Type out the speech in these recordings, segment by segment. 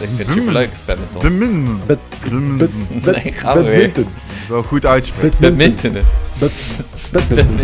Ik vind het superleuk, badminton. Badminton. Bad- Badminton. bad- Nee, gaan we weer. Wel goed uitspreken. Badminton. Badminton.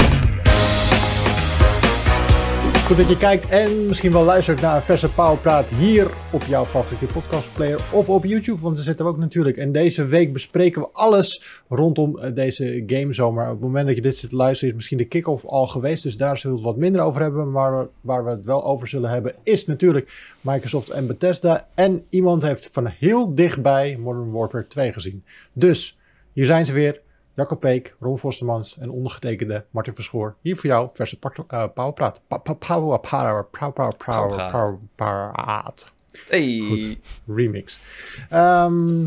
Dat je kijkt en misschien wel luistert naar een verse Powerpraat hier op jouw favoriete podcastplayer of op YouTube, want daar zitten we ook natuurlijk. En deze week bespreken we alles rondom eh, deze gamezomer. Op het moment dat je dit zit te luisteren is misschien de kick-off al geweest, dus daar zullen we het wat minder over hebben. Maar waar waar we het wel over zullen hebben is natuurlijk Microsoft en Bethesda. En iemand heeft van heel dichtbij Modern Warfare 2 gezien. Dus hier zijn ze weer. Jacco Peek, Ron Vostermans en ondergetekende Martin Verschoor. Hier voor jou, verse eh, Powerpraat. Pa- Power, power, power, power, power, power, praat. Hey, Goed. Remix. Ehm,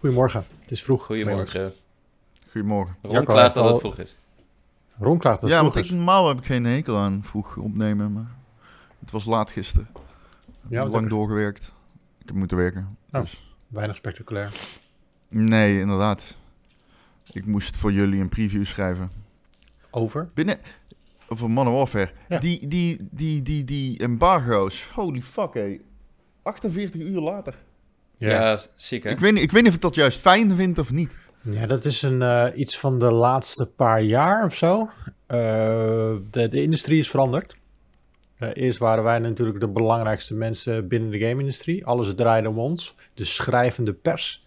goedemorgen, het is vroeg. goedemorgen. Goedemorgen. Ron Jacco klaagt dat al- het vroeg is. Ron klaagt dat ja, het want vroeg ik, is. normaal heb ik geen hekel aan vroeg opnemen, maar het was laat gisteren. Ja, Lang doorgewerkt. Ik heb moeten werken. Oh. Dus. Weinig spectaculair. Nee, inderdaad. Ik moest voor jullie een preview schrijven. Over? Binnen... Over Modern Warfare. Ja. Die, die, die, die, die embargo's. Holy fuck, hé. 48 uur later. Ja, ziek hè? Ik weet, niet- ik weet niet of ik dat juist fijn vind of niet. Ja, dat is een, eh, iets van de laatste paar jaar of zo. Eh, de, de industrie is veranderd. Eh, eerst waren wij natuurlijk de belangrijkste mensen binnen de game-industrie. Alles draaide om ons. De schrijvende pers.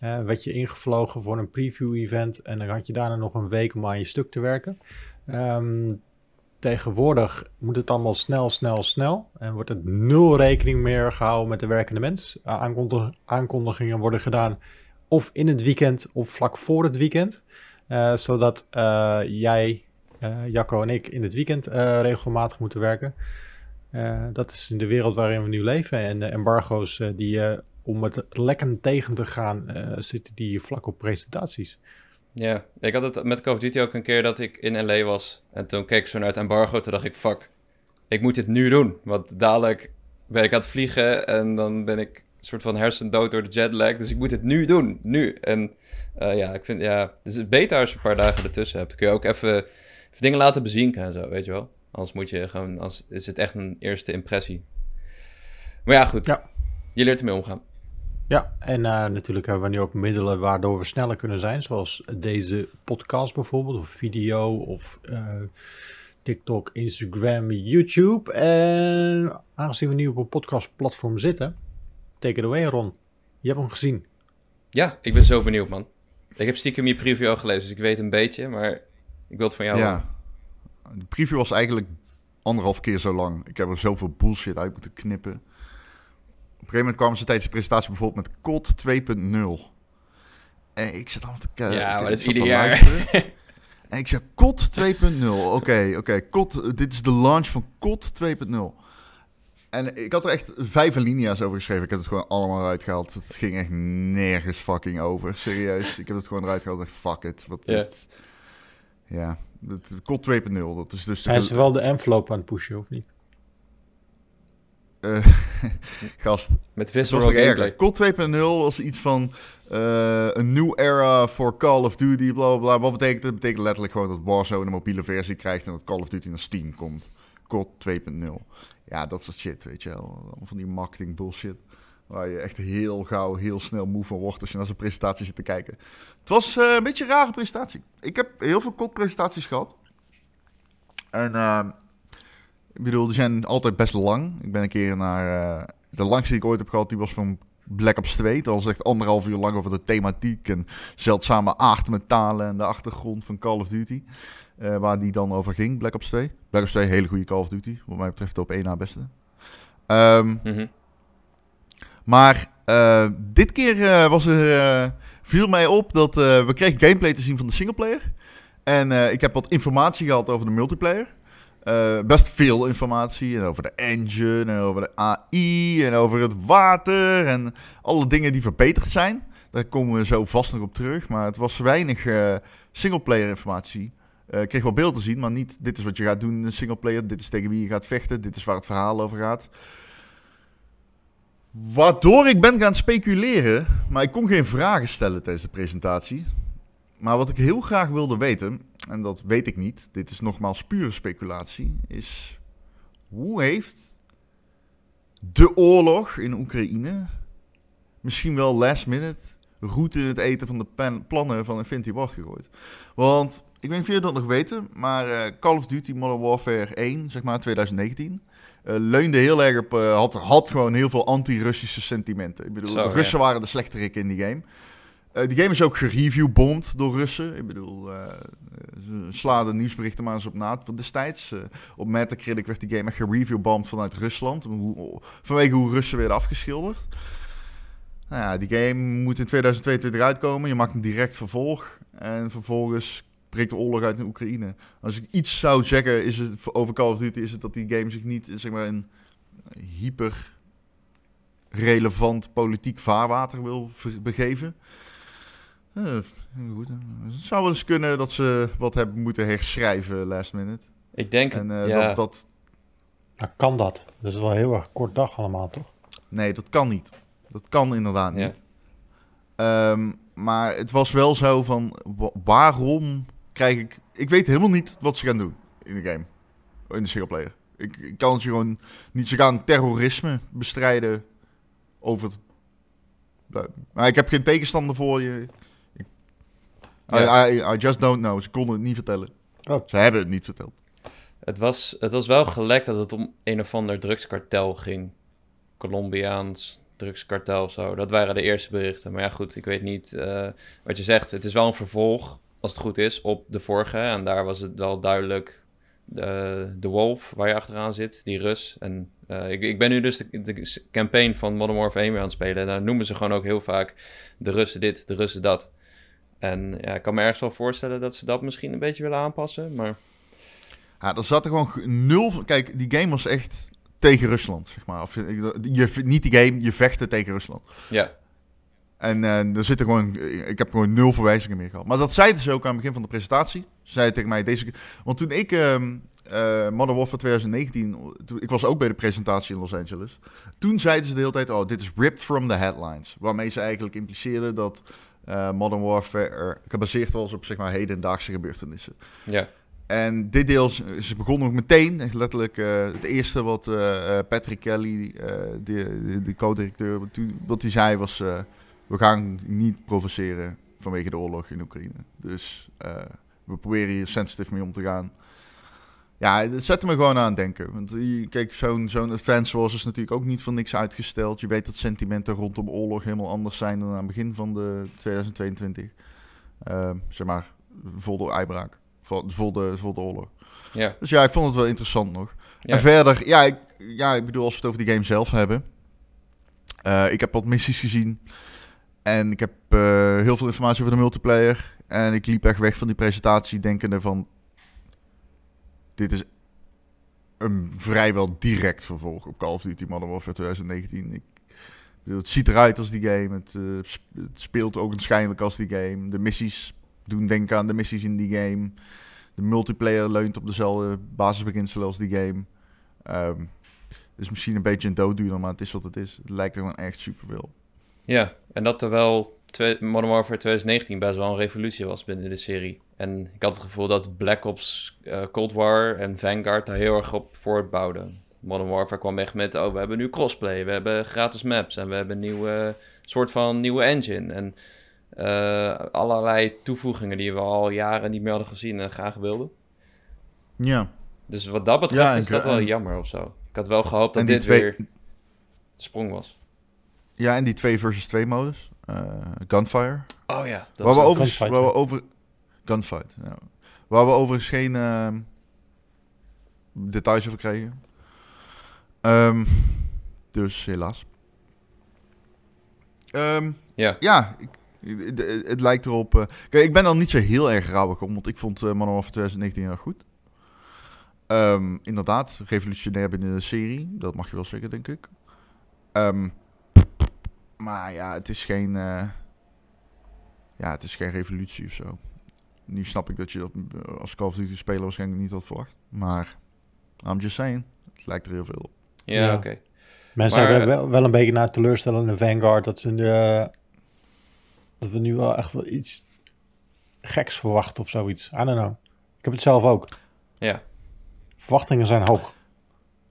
Eh werd je ingevlogen voor een preview-event en dan had je daarna nog een week om aan je stuk te werken. Ehm, tegenwoordig moet het allemaal snel, snel, snel. En wordt het nul rekening meer gehouden met de werkende mens. Uh, aankondig- aankondigingen worden gedaan of in het weekend of vlak voor het weekend. Eh, zodat eh, jij, eh, Jacco en ik in het weekend regelmatig moeten werken. Dat is in de wereld waarin we nu leven. En de embargo's, die, om het lekker tegen te gaan, eh, zitten die vlak op presentaties. Ja, ik had het met Call of Duty ook een keer dat ik in LA was. En toen keek ik zo naar het embargo. Toen dacht ik, fuck, ik moet dit nu doen. Want dadelijk ben ik aan het vliegen en dan ben ik een soort van hersendood door de jetlag. Dus ik moet het nu doen, nu. En eh, ja, ik vind, ja, dus het is beter als je een paar dagen ertussen hebt. Kun je ook even, even dingen laten bezinken en zo, weet je wel. Anders moet je gewoon, als is het echt een eerste impressie. Maar ja, goed. Ja. Je leert ermee omgaan. Ja, en eh, natuurlijk hebben we nu ook middelen waardoor we sneller kunnen zijn. Zoals deze podcast bijvoorbeeld, of video, of eh, TikTok, Instagram, YouTube. En aangezien we nu op een podcastplatform zitten, take it away Ron. Je hebt hem gezien. Ja, ik ben zo benieuwd, man. Ik heb stiekem je preview al gelezen, dus ik weet een beetje, maar ik wil het van jou. Ja. De preview was eigenlijk anderhalf keer zo lang. Ik heb er zoveel bullshit uit moeten knippen. Op een gegeven moment kwamen ze tijdens de presentatie bijvoorbeeld met COD 2.0. En ik zat allemaal te kijken. Ja, ik maar dat is ieder jaar. en ik zei COD 2.0. Oké, oké. COD, dit is de launch van COD 2.0. En ik had er echt vijf alinea's over geschreven. Ik heb het gewoon allemaal eruit gehaald. Het ging echt nergens fucking over. Serieus. Ik heb het gewoon eruit gehaald. Fuck it. Wat Ja. dit- ja. Het COD 2.0. Dat is dus... Hij is wel de envelope aan het pushen, of niet? Eh, gast, Met visceral gameplay. COD 2.0 was iets van eh, een new era voor Call of Duty, bla bla bla. Wat betekent dat? betekent letterlijk gewoon dat Warzone een mobiele versie krijgt en dat Call of Duty naar Steam komt. COD 2.0. Ja, dat soort shit, weet je wel. Allemaal van die marketing bullshit. Waar je echt heel gauw, heel snel moe van wordt als je naar zo'n presentatie zit te kijken. Het was eh, een beetje een rare presentatie. Ik heb heel veel COD-presentaties gehad. En eh, ik bedoel, die zijn altijd best lang. Ik ben een keer naar... eh, de langste die ik ooit heb gehad, die was van Black Ops 2. Dat was echt anderhalf uur lang over de thematiek en zeldzame aardmetalen en de achtergrond van Call of Duty. Eh, waar die dan over ging, Black Ops 2. Black Ops 2, hele goede Call of Duty. Wat mij betreft op één na beste. Ehm, Mhm. maar eh, dit keer was er, viel mij op dat we kregen gameplay te zien van de singleplayer. En ik heb wat informatie gehad over de multiplayer. Eh, best veel informatie. En over de engine, en over de AI, en over het water. En alle dingen die verbeterd zijn. Daar komen we zo vast nog op terug. Maar het was weinig eh singleplayer informatie. Eh, ik kreeg wel beeld te zien, maar niet dit is wat je gaat doen in een singleplayer. Dit is tegen wie je gaat vechten. Dit is waar het verhaal over gaat. Waardoor ik ben gaan speculeren, maar ik kon geen vragen stellen tijdens de presentatie. Maar wat ik heel graag wilde weten, en dat weet ik niet, dit is nogmaals pure speculatie, is hoe heeft de oorlog in Oekraïne misschien wel last minute route in het eten van de pen- plannen van Infinity Ward gegooid. Want ik weet niet of jullie dat nog weten, maar eh, Call of Duty Modern Warfare 1, zeg maar 2019, eh, leunde heel erg op, eh, had, had gewoon heel veel anti-Russische sentimenten. Ik bedoel, Zo, de Russen waren de slechterikken in die game. Eh, die game is ook gereviewbomd door Russen. Ik bedoel, eh ze slaan de nieuwsberichten maar eens op na destijds. Eh, op Metacritic werd die game echt gereviewbomd vanuit Rusland. Vanwege hoe Russen werden afgeschilderd. Nou ja, die game moet in 2022 uitkomen. Je maakt een direct vervolg. En vervolgens breekt de oorlog uit in Oekraïne. Als ik iets zou zeggen is het, over Call of Duty, is het dat die game zich niet zeg maar, in hyper relevant politiek vaarwater wil begeven. Eh, goed, het zou wel eens kunnen dat ze wat hebben moeten herschrijven last minute. Ik denk, En eh, ja, dat, dat, Nou, kan dat? Dat is wel heel erg kort dag allemaal, toch? nee, dat kan niet. Dat kan inderdaad Ja. niet. Ehm, maar het was wel zo van, wa- waarom krijg ik... Ik weet helemaal niet wat ze gaan doen in de game. In de singleplayer. Ik, ik kan het je gewoon niet... Ze gaan terrorisme bestrijden over... het- Nou, Maar ik heb geen tegenstander voor je. I- Ja. I, I just don't know. Ze konden het niet vertellen. Oh. Ze hebben het niet verteld. het, was, het was wel gelekt dat het om een of ander drugskartel ging. Colombiaans drugskartel of zo. Dat waren de eerste berichten. Maar ja, goed, ik weet niet eh, wat je zegt. Het is wel een vervolg, als het goed is, op de vorige. En daar was het wel duidelijk de, de Wolf, waar je achteraan zit, die Rus. En eh, ik, ik ben nu dus de, de campaign van Modern Warfare 1 weer aan het spelen. En daar noemen ze gewoon ook heel vaak de Russen dit, de Russen dat. En ja, ik kan me ergens wel voorstellen dat ze dat misschien een beetje willen aanpassen. Maar Ja, er zat er gewoon ge- nul van. Kijk, die game was echt tegen Rusland, zeg maar. Of, je, je- niet die game, je vechten tegen Rusland. ja, En eh er zitten gewoon, ik heb gewoon nul verwijzingen meer gehad. Maar dat zeiden ze ook aan het begin van de presentatie. Ze zeiden tegen mij deze. Want toen ik ehm eh Modern Warfare 2019, toen, ik was ook bij de presentatie in Los Angeles. Toen zeiden ze de hele tijd: Oh, dit is ripped from the headlines. Waarmee ze eigenlijk impliceerden dat eh, Modern Warfare gebaseerd was op zeg maar hedendaagse gebeurtenissen. ja, En dit deel, ze begonnen ook meteen, letterlijk eh, het eerste wat eh, eh, Patrick Kelly, eh, de, de, co-directeur, wat hij zei was, eh, we gaan niet provoceren vanwege de oorlog in Oekraïne. Dus eh, we proberen hier sensitief mee om te gaan. Ja, het zette me gewoon aan het denken. Want je- kijk, zo'n zo'n Advance Wars is natuurlijk ook niet voor niks uitgesteld. Je weet dat sentimenten rondom oorlog helemaal anders zijn dan aan het begin van de 2022. Eh, zeg maar, vol de uitbraak. Vol, vol, de, vol de oorlog. ja. Dus ja, ik vond het wel interessant nog. Ja. En verder, ja ik, ja, ik bedoel, als we het over die game zelf hebben. eh, ik heb wat missies gezien. En ik heb eh, heel veel informatie over de multiplayer. En ik liep echt weg van die presentatie denkende van... Dit is een vrijwel direct vervolg op Call of Duty Modern Warfare 2019. Ik, het ziet eruit als die game. Het, eh, het speelt ook waarschijnlijk als die game. De missies doen denken aan de missies in die game. De multiplayer leunt op dezelfde basisbeginselen als die game. Het is misschien een beetje een dooddoener, maar het is wat het is. Het lijkt er gewoon echt superveel. Ja, en dat terwijl Modern Warfare 2019 best wel een revolutie was binnen de serie. En ik had het gevoel dat Black Ops, eh, Cold War en Vanguard daar heel erg op voortbouwden. Modern Warfare kwam echt met, oh, we hebben nu crossplay, we hebben gratis maps en we hebben een nieuwe soort van nieuwe engine. En eh, allerlei toevoegingen die we al jaren niet meer hadden gezien en graag wilden. Ja. Dus wat dat betreft Ja, is dat wel jammer of zo. Ik had wel gehoopt dat dit twee- weer de sprong was. Ja, en die 2 versus 2 modus. Eh, gunfire. Oh ja, dat Waar we, overigens, waar we over... Gunfight, ja. Waar we overigens geen ehm, details over kregen. Ehm, dus helaas. Ehm, Ja, ja, ik, het, het lijkt erop... eh, kijk, ik ben dan niet zo heel erg rauwig om, want ik vond uh, Warfare 2019 heel goed. Ehm, inderdaad, revolutionair binnen de serie. Dat mag je wel zeggen, denk ik. Maar ja, het is geen... eh, ja, het is geen revolutie of zo. Nu snap ik dat je dat eh, als Call of Duty speler waarschijnlijk niet had verwacht. Maar, I'm just saying. Het lijkt er heel veel op. ja, Ja. oké. Mensen Maar- hebben wel, wel een beetje naar teleurstellende Vanguard dat ze nu, eh, dat we nu wel echt wel iets geks verwachten of zoiets. I don't know. Ik heb het zelf ook. Ja, Verwachtingen zijn hoog.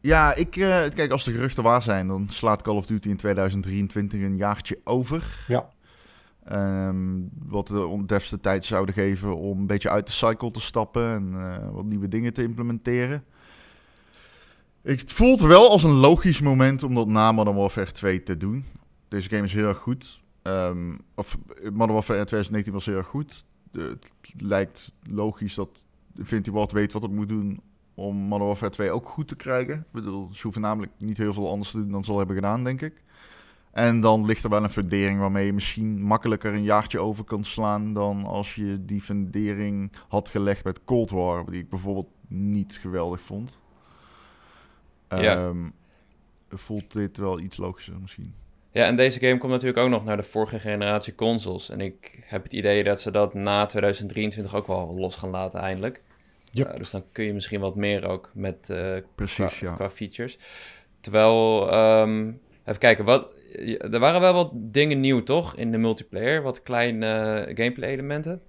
Ja, ik, eh, kijk, als de geruchten waar zijn, dan slaat Call of Duty in 2023 een jaartje over. Ja. Ehm, wat de devs de tijd zouden geven om een beetje uit de cycle te stappen en eh, wat nieuwe dingen te implementeren. Ik, het voelt wel als een logisch moment om dat na Modern Warfare 2 te doen. Deze game is heel erg goed. Ehm, of Modern Warfare 2019 was heel erg goed. Het lijkt logisch dat Infinity Ward weet wat het moet doen om Modern Warfare 2 ook goed te krijgen. Ik bedoel, ze hoeven namelijk niet heel veel anders te doen dan ze al hebben gedaan, denk ik. En dan ligt er wel een fundering waarmee je misschien makkelijker een jaartje over kan slaan dan als je die fundering had gelegd met Cold War, die ik bijvoorbeeld niet geweldig vond. Ja. Ehm, voelt dit wel iets logischer misschien. Ja, en deze game komt natuurlijk ook nog naar de vorige generatie consoles. En ik heb het idee dat ze dat na 2023 ook wel los gaan laten eindelijk. Yep. Eh, dus dan kun je misschien wat meer ook met eh, Precies, qua, ja. qua features. Terwijl, ehm, even kijken, wat, er waren wel wat dingen nieuw, toch? In de multiplayer, wat kleine eh, gameplay elementen.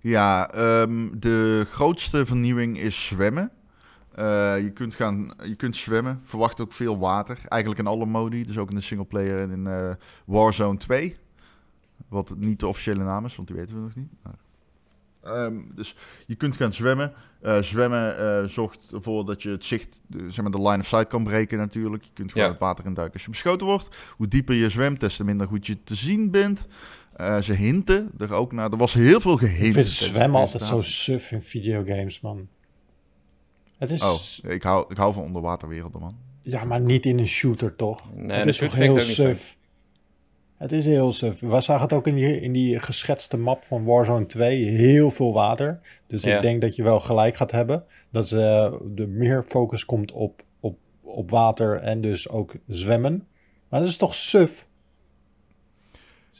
Ja, ehm, de grootste vernieuwing is zwemmen. Eh, je, kunt gaan, je kunt zwemmen, verwacht ook veel water. Eigenlijk in alle modi, dus ook in de singleplayer en in eh, Warzone 2. Wat niet de officiële naam is, want die weten we nog niet. Maar, ehm, dus je kunt gaan zwemmen. Eh, zwemmen eh, zorgt ervoor dat je het zicht, de- zeg maar de line of sight kan breken natuurlijk. Je kunt gewoon Ja. het water in duiken als je beschoten wordt. Hoe dieper je zwemt, des te minder goed je te zien bent. Eh, ze hinten er ook naar. Er was heel veel gehint. Ik vind de zwemmen altijd zo suf in videogames, man. Het is... Oh, ik hou, ik hou van onderwaterwerelden, man. Ja, maar niet in een shooter, toch? Nee, het is toch heel suf. Het is heel suf. We zagen het ook in die, in die geschetste map van Warzone 2. Heel veel water. Dus Ja. ik denk dat je wel gelijk gaat hebben. Dat ze, eh, er meer focus komt op, op, op water en dus ook zwemmen. Maar dat is toch suf?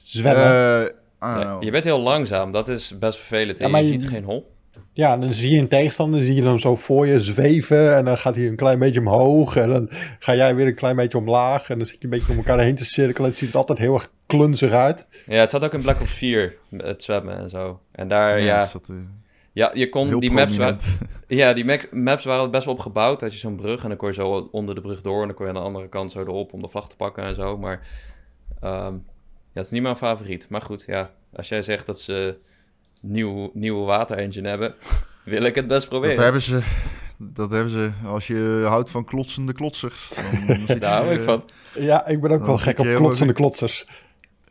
Zwemmen. Eh, Nee, je bent heel langzaam, dat is best vervelend. Ja, en maar je je- ziet geen hol. Ja, en dan zie je een tegenstander, zie je hem zo voor je zweven. En dan gaat hij een klein beetje omhoog. En dan ga jij weer een klein beetje omlaag. En dan zit je een beetje om elkaar heen te cirkelen. Het ziet er altijd heel erg klunzig uit. Ja, het zat ook in Black Ops 4, het zwemmen en zo. En daar, ja, dat, eh, ja, je kon heel die maps, ja, die maps waren best wel opgebouwd. Had je zo'n brug en dan kon je zo onder de brug door. En dan kon je aan de andere kant zo erop om de vlag te pakken en zo. Maar ehm, ja, het is niet mijn favoriet. Maar goed, ja, als jij zegt dat ze nieuw, nieuwe waterengine hebben, wil ik het best Dat proberen. hebben ze. Dat hebben ze. Als je houdt van klotsende klotsers. Dan, Daar hou ik van. Ja, ik ben ook wel gek op klotsende klotsers.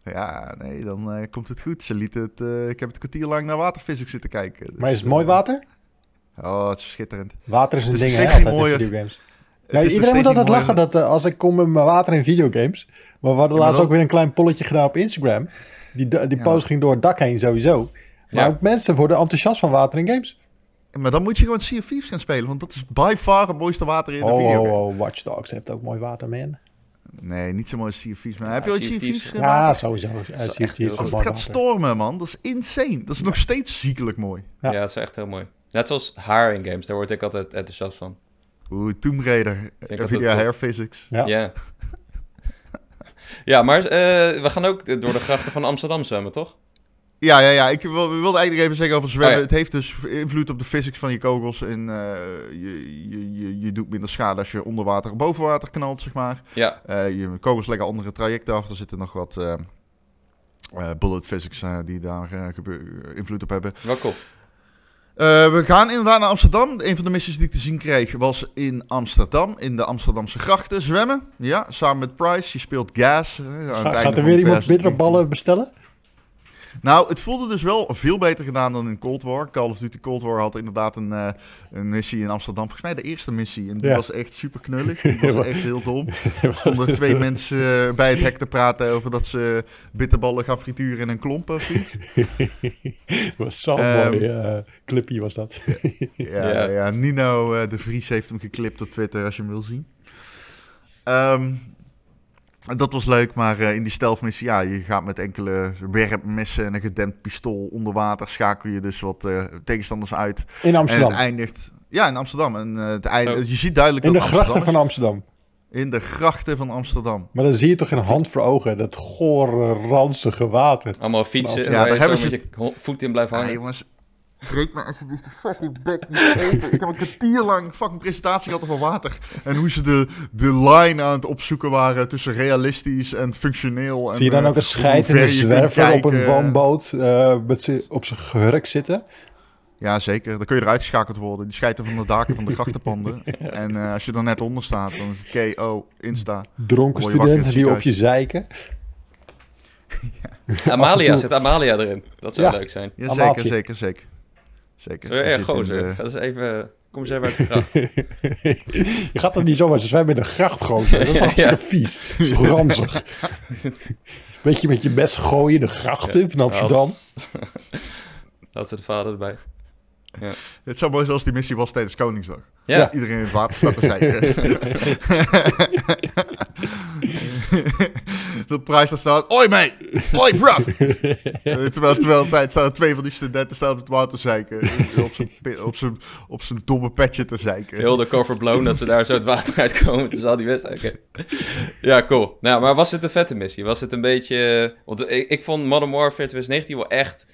Ja, nee, dan eh, komt het goed. Ze lieten het. eh, ik heb het kwartier lang naar waterphysics zitten kijken. Dus, Maar is het mooi water? Oh, het is schitterend. Water is een ding, hè, in mooier. videogames. Het Ja, iedereen moet altijd lachen dat eh, als ik kom met mijn water in videogames. Maar we hadden Ja, laatst ook weer een klein polletje gedaan op Instagram. Die, die Ja. post ging door het dak heen sowieso. Maar Ja. ook mensen worden enthousiast van water in games. Maar dan moet je gewoon Sea of Thieves gaan spelen. Want dat is by far het mooiste water in de Oh, video. oh, oh, Watch Dogs heeft ook mooi water, man. Nee, niet zo mooi als Sea of Thieves. Maar Ja, heb je ooit Sea of Thieves Thieves, gedaan? Ja, sowieso. Uh, is Als het gaat water. stormen, man, dat is insane. Dat is nog steeds ziekelijk mooi. Ja. Ja. het is echt heel mooi. Net zoals haar in games, daar word ik altijd enthousiast van. Oeh, Tomb Raider, ik Nvidia Hair. Physics. Ja. Ja. ja, maar eh, we gaan ook door de grachten van Amsterdam zwemmen, toch? Ja, ja, ja. Ik wil, wilde eigenlijk even zeggen over zwemmen. Oh, ja. Het heeft dus invloed op de physics van je kogels. En eh, je, je, je, je doet minder schade als je onder water of boven water knalt, zeg maar. Ja, Eh, je kogels leggen andere trajecten af. Er zitten nog wat eh, eh, bullet physics eh, die daar eh, invloed op hebben. wel cool. Eh, we gaan inderdaad naar Amsterdam. Een van de missies die ik te zien kreeg was in Amsterdam. In de Amsterdamse grachten zwemmen. Ja, samen met Price. Je speelt gas. aan het Ga- einde Gaat er van weer iemand 2019. bitterballen bestellen? Nou, het voelde dus wel veel beter gedaan dan in Cold War. Call of Duty Cold War had inderdaad een, eh, een missie in Amsterdam. Volgens mij de eerste missie. En die Ja. was echt super knullig. Die was echt heel dom. Er stonden twee mensen eh, bij het hek te praten over dat ze bitterballen gaan frituren in een klomp of iets. was zo'n Ehm, mooi eh, clipje was dat. Ja, Ja. ja. Nino eh, de Vries heeft hem geklipt op Twitter als je hem wil zien. Ehm, dat was leuk, maar eh, in die stealthmissie, ja, je gaat met enkele werpmessen en een gedempt pistool onder water, schakel je dus wat eh, tegenstanders uit. In En Amsterdam. het eindigt, ja, in Amsterdam. En eh, het eind, je ziet duidelijk In de dat grachten Amsterdam van Amsterdam. In de grachten van Amsterdam. Maar dan zie je toch een hand voor ogen. Dat gore, ranzige water. Allemaal fietsen Ja, daar je hebben ze met je voet in blijft Ja, hangen. jongens, breek me alsjeblieft de fucking bek niet open. Ik heb een kwartier lang fucking presentatie gehad over water. En hoe ze de, de line aan het opzoeken waren tussen realistisch en functioneel. En, Zie je dan eh, ook een scheidende zwerver op een woonboot eh, met op zijn gehurk zitten? Ja, zeker. Dan kun je eruit geschakeld worden. Die schijten van de daken van de grachtenpanden. En eh, als je er net onder staat, dan is het KO, Insta. Dronken studenten die op je zeiken. Amalia, toe- zit Amalia erin. Dat zou Ja. leuk zijn. Ja, zeker, zeker, zeker. Zeker. Zo zit in gozer. de- Dat is even... Kom eens even uit de gracht. je gaat er niet zomaar, ze zwemmen in de gracht gozer. Dat is hartstikke Ja. vies. Dat is ranzig. Beetje met je mes gooien de gracht in van Amsterdam. Dat zit de vader erbij. Het zou mooi zijn als die missie was tijdens Koningsdag. Ja. Ja. Iedereen in het water staat te zeiken. De prijs daar staat. Oi, mate! Oi, bruv! Terwijl, terwijl tijd staan twee van die studenten staan op het water te zeiken. Op zijn, op zijn, op zijn domme petje te zeiken. Heel de cover blown dat ze daar zo het water uitkomen. Dus al die wedstrijden. Ja, cool. Nou, maar was het een vette missie? Was het een beetje... Want ik, ik vond Modern Warfare 2019 wel echt...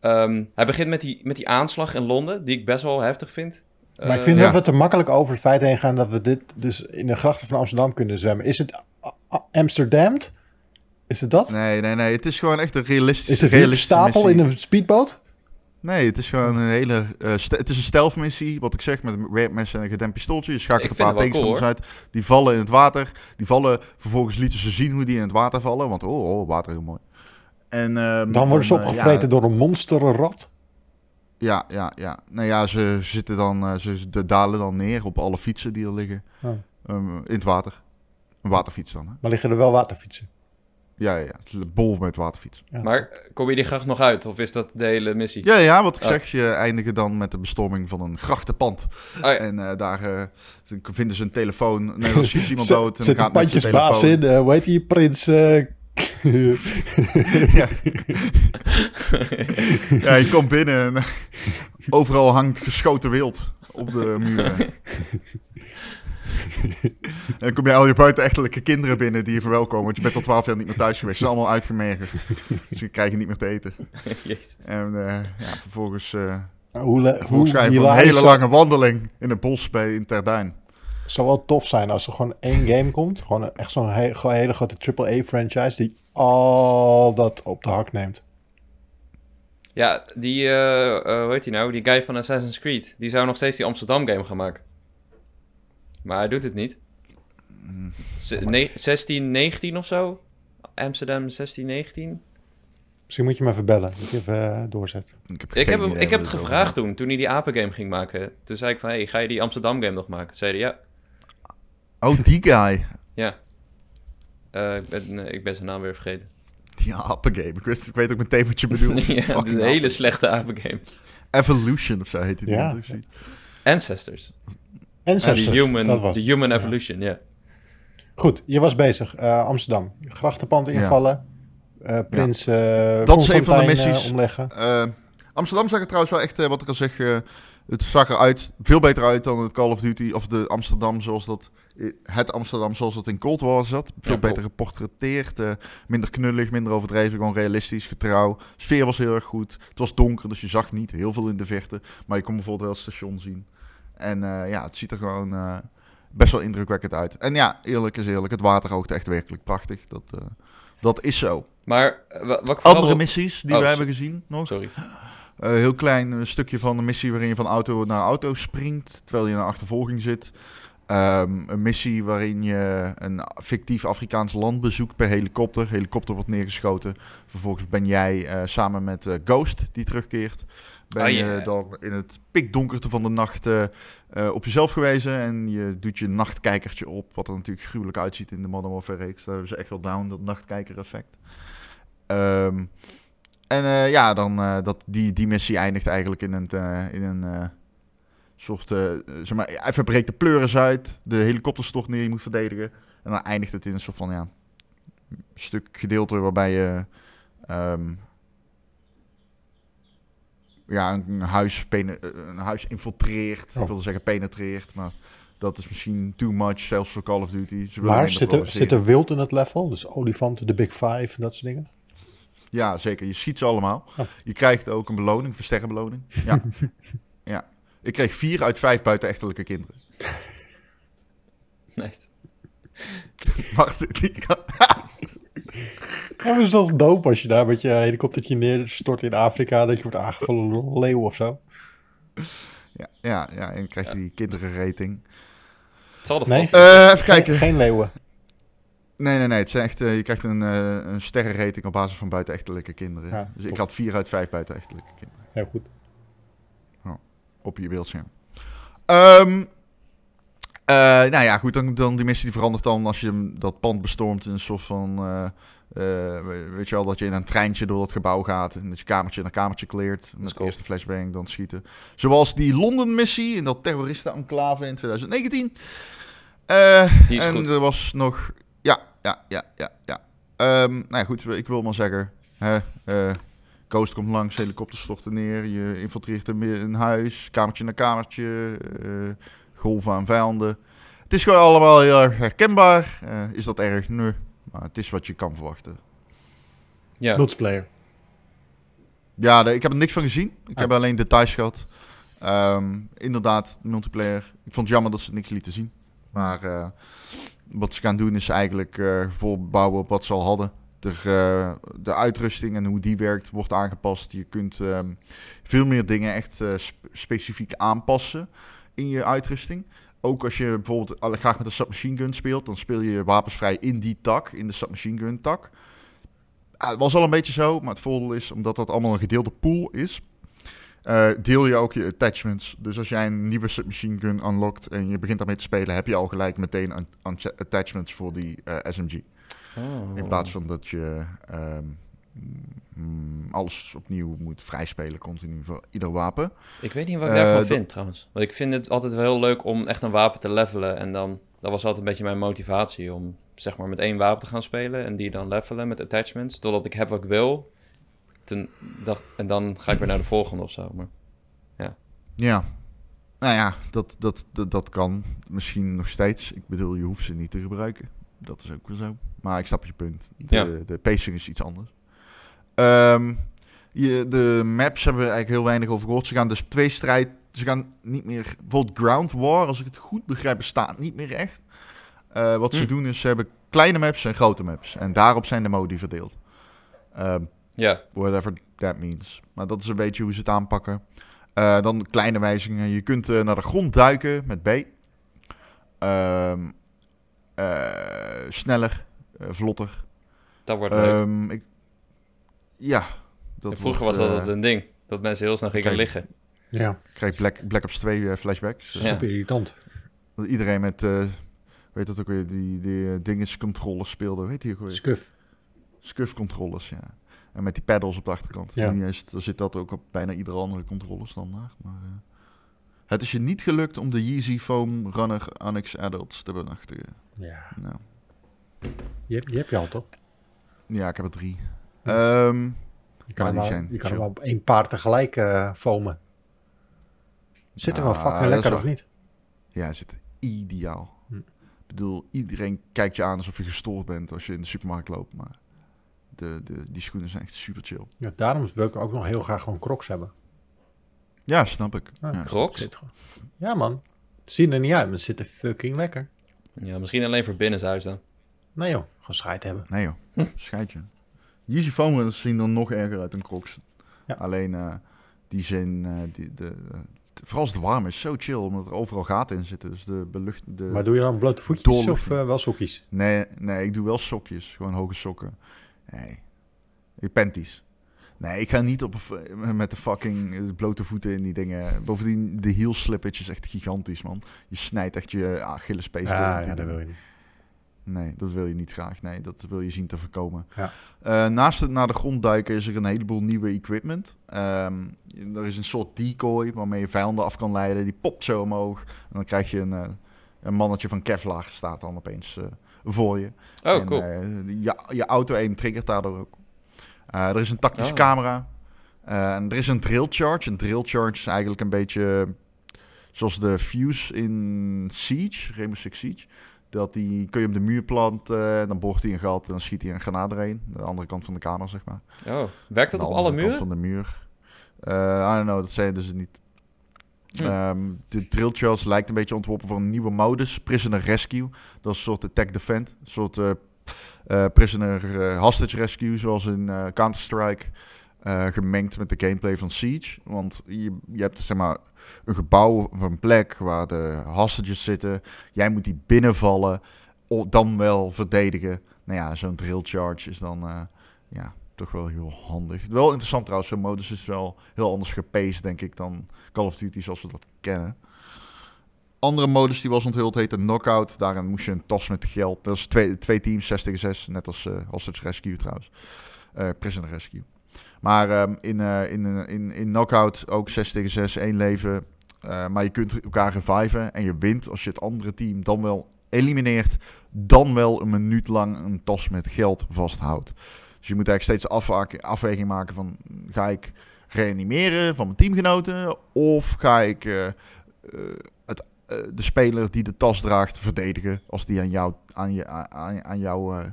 ehm, hij begint met die, met die aanslag in Londen, die ik best wel heftig vind. Maar ik Eh, vind ja. dat we te makkelijk over het feit heen gaan dat we dit dus in de grachten van Amsterdam kunnen zwemmen. Is het Amsterdam? Is het dat? Nee, nee, nee. Het is gewoon echt een realistische Is het realistische stapel missie. in een speedboot? Nee, het is gewoon een hele... eh, het is een stealth-missie, wat ik zeg, met een werkmes en een gedempt pistooltje. Je schakelt een paar het cool, tegenstanders uit. Die vallen in het water. Die vallen... Vervolgens lieten ze zien hoe die in het water vallen. Want, oh, oh water heel mooi. En, ehm, Dan worden ze eh, opgevreten ja, door een monsterrat. Ja, ja, ja. Nou ja, ze zitten dan... eh, ze de dalen dan neer op alle fietsen die er liggen. Oh. Ehm, in het water. Een waterfiets dan, hè? Maar liggen er wel waterfietsen? Ja, ja, ja. Het is een bol met waterfiets. Ja. Maar kom je die gracht nog uit? Of is dat de hele missie? Ja, ja, wat ik Oh. zeg. Je eindigen dan met de bestorming van een grachtenpand. Oh, ja. En eh, daar vinden ze een telefoon. Nee, dan schiet iemand Zet- dood. En een gaat met zijn pandjesbaas in. eh, hoe heet die prins? Ja. ja, je komt binnen en overal hangt geschoten wild op de muren. en dan kom je al je buitenechtelijke kinderen binnen die je verwelkomen. Want je bent al twaalf jaar niet meer thuis geweest. Ze zijn allemaal uitgemergerd. Dus je krijgt niet meer te eten. Jezus. En eh, ja, vervolgens, eh hoe hoe vervolgens een hele lange wandeling in het bos bij in Terduin. Zou wel tof zijn als er gewoon één game komt. Gewoon echt zo'n he- hele grote AAA-franchise die al dat op de hak neemt. Ja, die, eh, eh, hoe heet die nou? Die guy van Assassin's Creed. Die zou nog steeds die Amsterdam game gaan maken. Maar hij doet het niet. Z- ne- 16, 19 of zo? Amsterdam 16, 19? Misschien moet je me even bellen. Dat je even eh, doorzet. Ik heb, Ik heb, hem, idee ik heb wat het gevraagd toen, toen hij die apengame ging maken. Toen zei ik van, hey, ga je die Amsterdam game nog maken? Toen zei hij, ja. Oh, die guy. Ja. Eh, ik, ben, ik ben zijn naam weer vergeten. Die appengame. Ik, wist, ik weet ook meteen wat je bedoelt. ja, een hele slechte apengame. Evolution of zo heette die. Ja. Ancestors. Ja, Sepsis, de human, dat was. the human Ja. evolution, ja. Goed, je was bezig. Eh, Amsterdam. Grachtenpand invallen. Eh, Prins eh Dat is een van de missies. omleggen. Amsterdam zag er trouwens wel echt, wat ik al zeg, eh, het zag eruit veel beter uit dan het Call of Duty of de Amsterdam zoals dat, het Amsterdam zoals dat in Cold War zat. Veel Ja, beter geportretteerd, eh, minder knullig, minder overdreven, gewoon realistisch, getrouw. sfeer was heel erg goed. Het was donker, dus je zag niet heel veel in de verte, maar je kon bijvoorbeeld wel het station zien. En eh, ja, het ziet er gewoon eh, best wel indrukwekkend uit. En ja, eerlijk is eerlijk, het water oogt echt werkelijk prachtig. Dat, dat is zo. Maar wa- wat. Andere missies die Oh, we hebben gezien nog. Sorry. Een heel klein eh, stukje van een missie waarin je van auto naar auto springt terwijl je in een achtervolging zit. Ehm, een missie waarin je een fictief Afrikaans land bezoekt per helikopter. Helikopter wordt neergeschoten. Vervolgens ben jij eh, samen met Ghost, die terugkeert, ben Oh, je dan in het pikdonkerte van de nacht op jezelf gewezen. En je doet je nachtkijkertje op, wat er natuurlijk gruwelijk uitziet in de Modern Warfare reeks. Daar hebben ze echt wel down, dat nachtkijker effect. Ehm, en eh, ja, dan uh, dat, die, die missie eindigt eigenlijk in een, uh, in een soort. Zeg maar, even breekt de pleuris uit. De helikopter stort neer, je moet verdedigen. En dan eindigt het in een soort van ja, stuk gedeelte waarbij je. Um, ja, een, een, huis een huis infiltreert. Oh. Ik wilde zeggen penetreert, maar dat is misschien too much, zelfs voor Call of Duty. maar zit er, zit er wild in het level? Dus olifanten, de Big Five en dat soort dingen? Ja, zeker. Je schiet ze allemaal. Oh. Je krijgt ook een beloning, een versterrenbeloning. Ja. ja. Ik kreeg vier uit vijf buitenechtelijke kinderen. Nice. Wacht, die kan- maar is toch dope als je daar met je helikoptertje neerstort in Afrika, dat je wordt aangevallen door een leeuw of zo. ja, ja, ja, en dan krijg je die kinderenrating. Het zal er Nee. vast. Eh even Geen, kijken. geen leeuwen. Nee, nee, nee. Het zijn echt, eh, je krijgt een, eh een sterrenrating op basis van buitenechtelijke kinderen. Ja, dus ik had vier uit vijf buitenechtelijke kinderen Heel goed. op je beeldscherm. Ehm eh, nou ja, goed, dan, dan die missie die verandert dan als je dat pand bestormt in een soort van... we- weet je wel, dat je in een treintje door het gebouw gaat en dat je kamertje naar kamertje kleert. Met de eerste flashbang, dan schieten. Zoals die Londen-missie in dat terroristen-enclave in 2019. Eh, Die is en goed. er was nog... Ja, ja, ja, ja. Ehm, nou ja, goed, ik wil maar zeggen... Hè, eh, Coast komt langs, helikopter stort er neer. Je infiltreert een, een huis, kamertje naar kamertje. eh, golven aan vijanden. Het is gewoon allemaal heel erg herkenbaar. Eh, is dat erg? Nee. Maar het is wat je kan verwachten. Ja. Multiplayer. Ja, ik heb er niks van gezien. Ik Ah. heb alleen details gehad. Ehm, inderdaad, multiplayer. Ik vond het jammer dat ze niks lieten zien. Maar eh, wat ze gaan doen is eigenlijk eh voorbouwen op wat ze al hadden. De, eh, de uitrusting en hoe die werkt wordt aangepast. Je kunt ehm, veel meer dingen echt eh, sp- specifiek aanpassen in je uitrusting. Ook als je bijvoorbeeld graag met een submachine gun speelt, dan speel je wapensvrij in die tak, in de submachine gun tak. Het was al een beetje zo, maar het voordeel is, omdat dat allemaal een gedeelde pool is, eh, deel je ook je attachments. Dus als jij een nieuwe submachine gun unlockt en je begint daarmee te spelen, heb je al gelijk meteen attachments voor die eh, SMG. Oh. In plaats van dat je ehm, mm, alles opnieuw moet vrijspelen, continu voor ieder wapen. Ik weet niet wat ik Eh, daarvan vind trouwens. Want ik vind het altijd wel heel leuk om echt een wapen te levelen. En dan, dat was altijd een beetje mijn motivatie om zeg maar met één wapen te gaan spelen. En die dan levelen met attachments. Totdat ik heb wat ik wil. Toen dacht, en dan ga ik weer naar de volgende of zo. Maar Ja. Nou ja, dat, dat, dat, dat kan misschien nog steeds. Ik bedoel, je hoeft ze niet te gebruiken. Dat is ook wel zo. Maar ik snap je punt. De, Ja. de pacing is iets anders. Ehm, je, de maps hebben we eigenlijk heel weinig over gehoord. Ze gaan dus twee strijd... Ze gaan niet meer... Bijvoorbeeld Ground War, als ik het goed begrijp, bestaat niet meer echt. Eh, wat ze Hm. doen is, ze hebben kleine maps en grote maps. En daarop zijn de modi verdeeld. Ehm, ja, whatever that means. Maar dat is een beetje hoe ze het aanpakken. Eh, dan kleine wijzigingen. Je kunt eh, naar de grond duiken met B. Ehm, eh, sneller, eh, vlotter. dat wordt leuk. Ehm, ik, ja. Dat vroeger wordt, was dat een ding. Dat mensen heel snel gingen liggen. Ja, Ik kreeg Black, Black Ops 2 eh, flashbacks. Ja. super irritant. Dat iedereen met, eh weet dat ook weer, die, die eh, dingescontrollers speelde. Weet je ook weer? Scuf. Scuff controllers, ja. En met die pedals op de achterkant. Ja. Nu is dan zit dat ook op bijna iedere andere controller standaard. Maar, eh, het is je niet gelukt om de Yeezy Foam Runner Annex Adults te benachtigen. Ja, Nou, die heb, die heb je al toch? ja, ik heb er drie. Ehm, Je kan, wel, zijn je kan wel op één paard tegelijk eh foamen. Zit er wel Ja, fucking lekker of niet? ja, het zit ideaal. Hm. Ik bedoel, iedereen kijkt je aan alsof je gestoord bent als je in de supermarkt loopt. Maar de, de, die schoenen zijn echt super chill. Ja, daarom wil ik ook nog heel graag gewoon crocs hebben. Ja, snap ik. Ja, Ja. Crocs? Ja man, zien er niet uit, maar het zit er fucking lekker. Ja, misschien alleen voor binnenshuis dan. Nee joh, gewoon scheid hebben. Nee joh, scheidje. Yeezy Foam runners zien er nog erger uit dan Crocs. Ja. Alleen eh, die zijn, eh, die, de, de- vooral als het warm is, zo chill, omdat er overal gaten in zitten. Dus de belucht, de... Maar doe je dan blote voetjes of eh, wel sokjes? Nee, nee, ik doe wel sokjes, gewoon hoge sokken. Nee, ik panties. Nee, ik ga niet op, met de fucking eh, blote voeten in die dingen. Bovendien, de heel slippage is echt gigantisch, man. Je snijdt echt je Achillespees door. Ja, dat dingen. wil je niet. Nee, dat wil je niet graag. Nee, dat wil je zien te voorkomen. Ja. Eh, naast het naar de grond duiken is er een heleboel nieuwe equipment. Ehm, er is een soort decoy waarmee je vijanden af kan leiden. Die popt zo omhoog. En dan krijg je een, eh, een mannetje van Kevlar staat dan opeens eh, voor je. Oh, en, cool. eh, je, je auto-aim triggert daardoor ook. Eh, er is een tactische Oh. camera. Eh, en er is een drill charge. Een drill charge is eigenlijk een beetje zoals de Fuse in Siege, Rainbow Six Siege. Dat die kun je op de muur planten, dan boort hij een gat en dan schiet hij een granaat erheen. De andere kant van de kamer, zeg maar. Oh, werkt dat op alle andere kant muren? van de muur. Eh I don't know, dat zeiden ze niet. Hm. Ehm, de Drill Charles lijkt een beetje ontworpen voor een nieuwe modus. Prisoner Rescue. Dat is een soort attack defend. Een soort eh, eh, prisoner eh, hostage rescue, zoals in Counter-Strike. gemengd met de gameplay van Siege. Want je, je hebt zeg maar een gebouw of een plek waar de hostages zitten. Jij moet die binnenvallen. dan wel verdedigen. Nou ja, zo'n drill charge is dan ja, toch wel heel handig. Wel interessant trouwens, zo'n modus is wel heel anders gepaced, denk ik, dan Call of Duty zoals we dat kennen. Andere modus die was onthuld heette Knockout. Daarin moest je een tas met geld. Dat is twee, twee teams, 6 tegen 6. Net als eh Hostage Rescue trouwens. Eh Prisoner Rescue. Maar ehm, in, eh, in, in, in Knockout ook 6 tegen 6, één leven. Maar je kunt elkaar reviven en je wint als je het andere team dan wel elimineert. Dan wel een minuut lang een tas met geld vasthoudt. Dus je moet eigenlijk steeds afweging maken van... Ga ik reanimeren van mijn teamgenoten? Of ga ik eh, eh, het, eh, de speler die de tas draagt verdedigen... als die aan, jou, aan, je, aan, aan jouw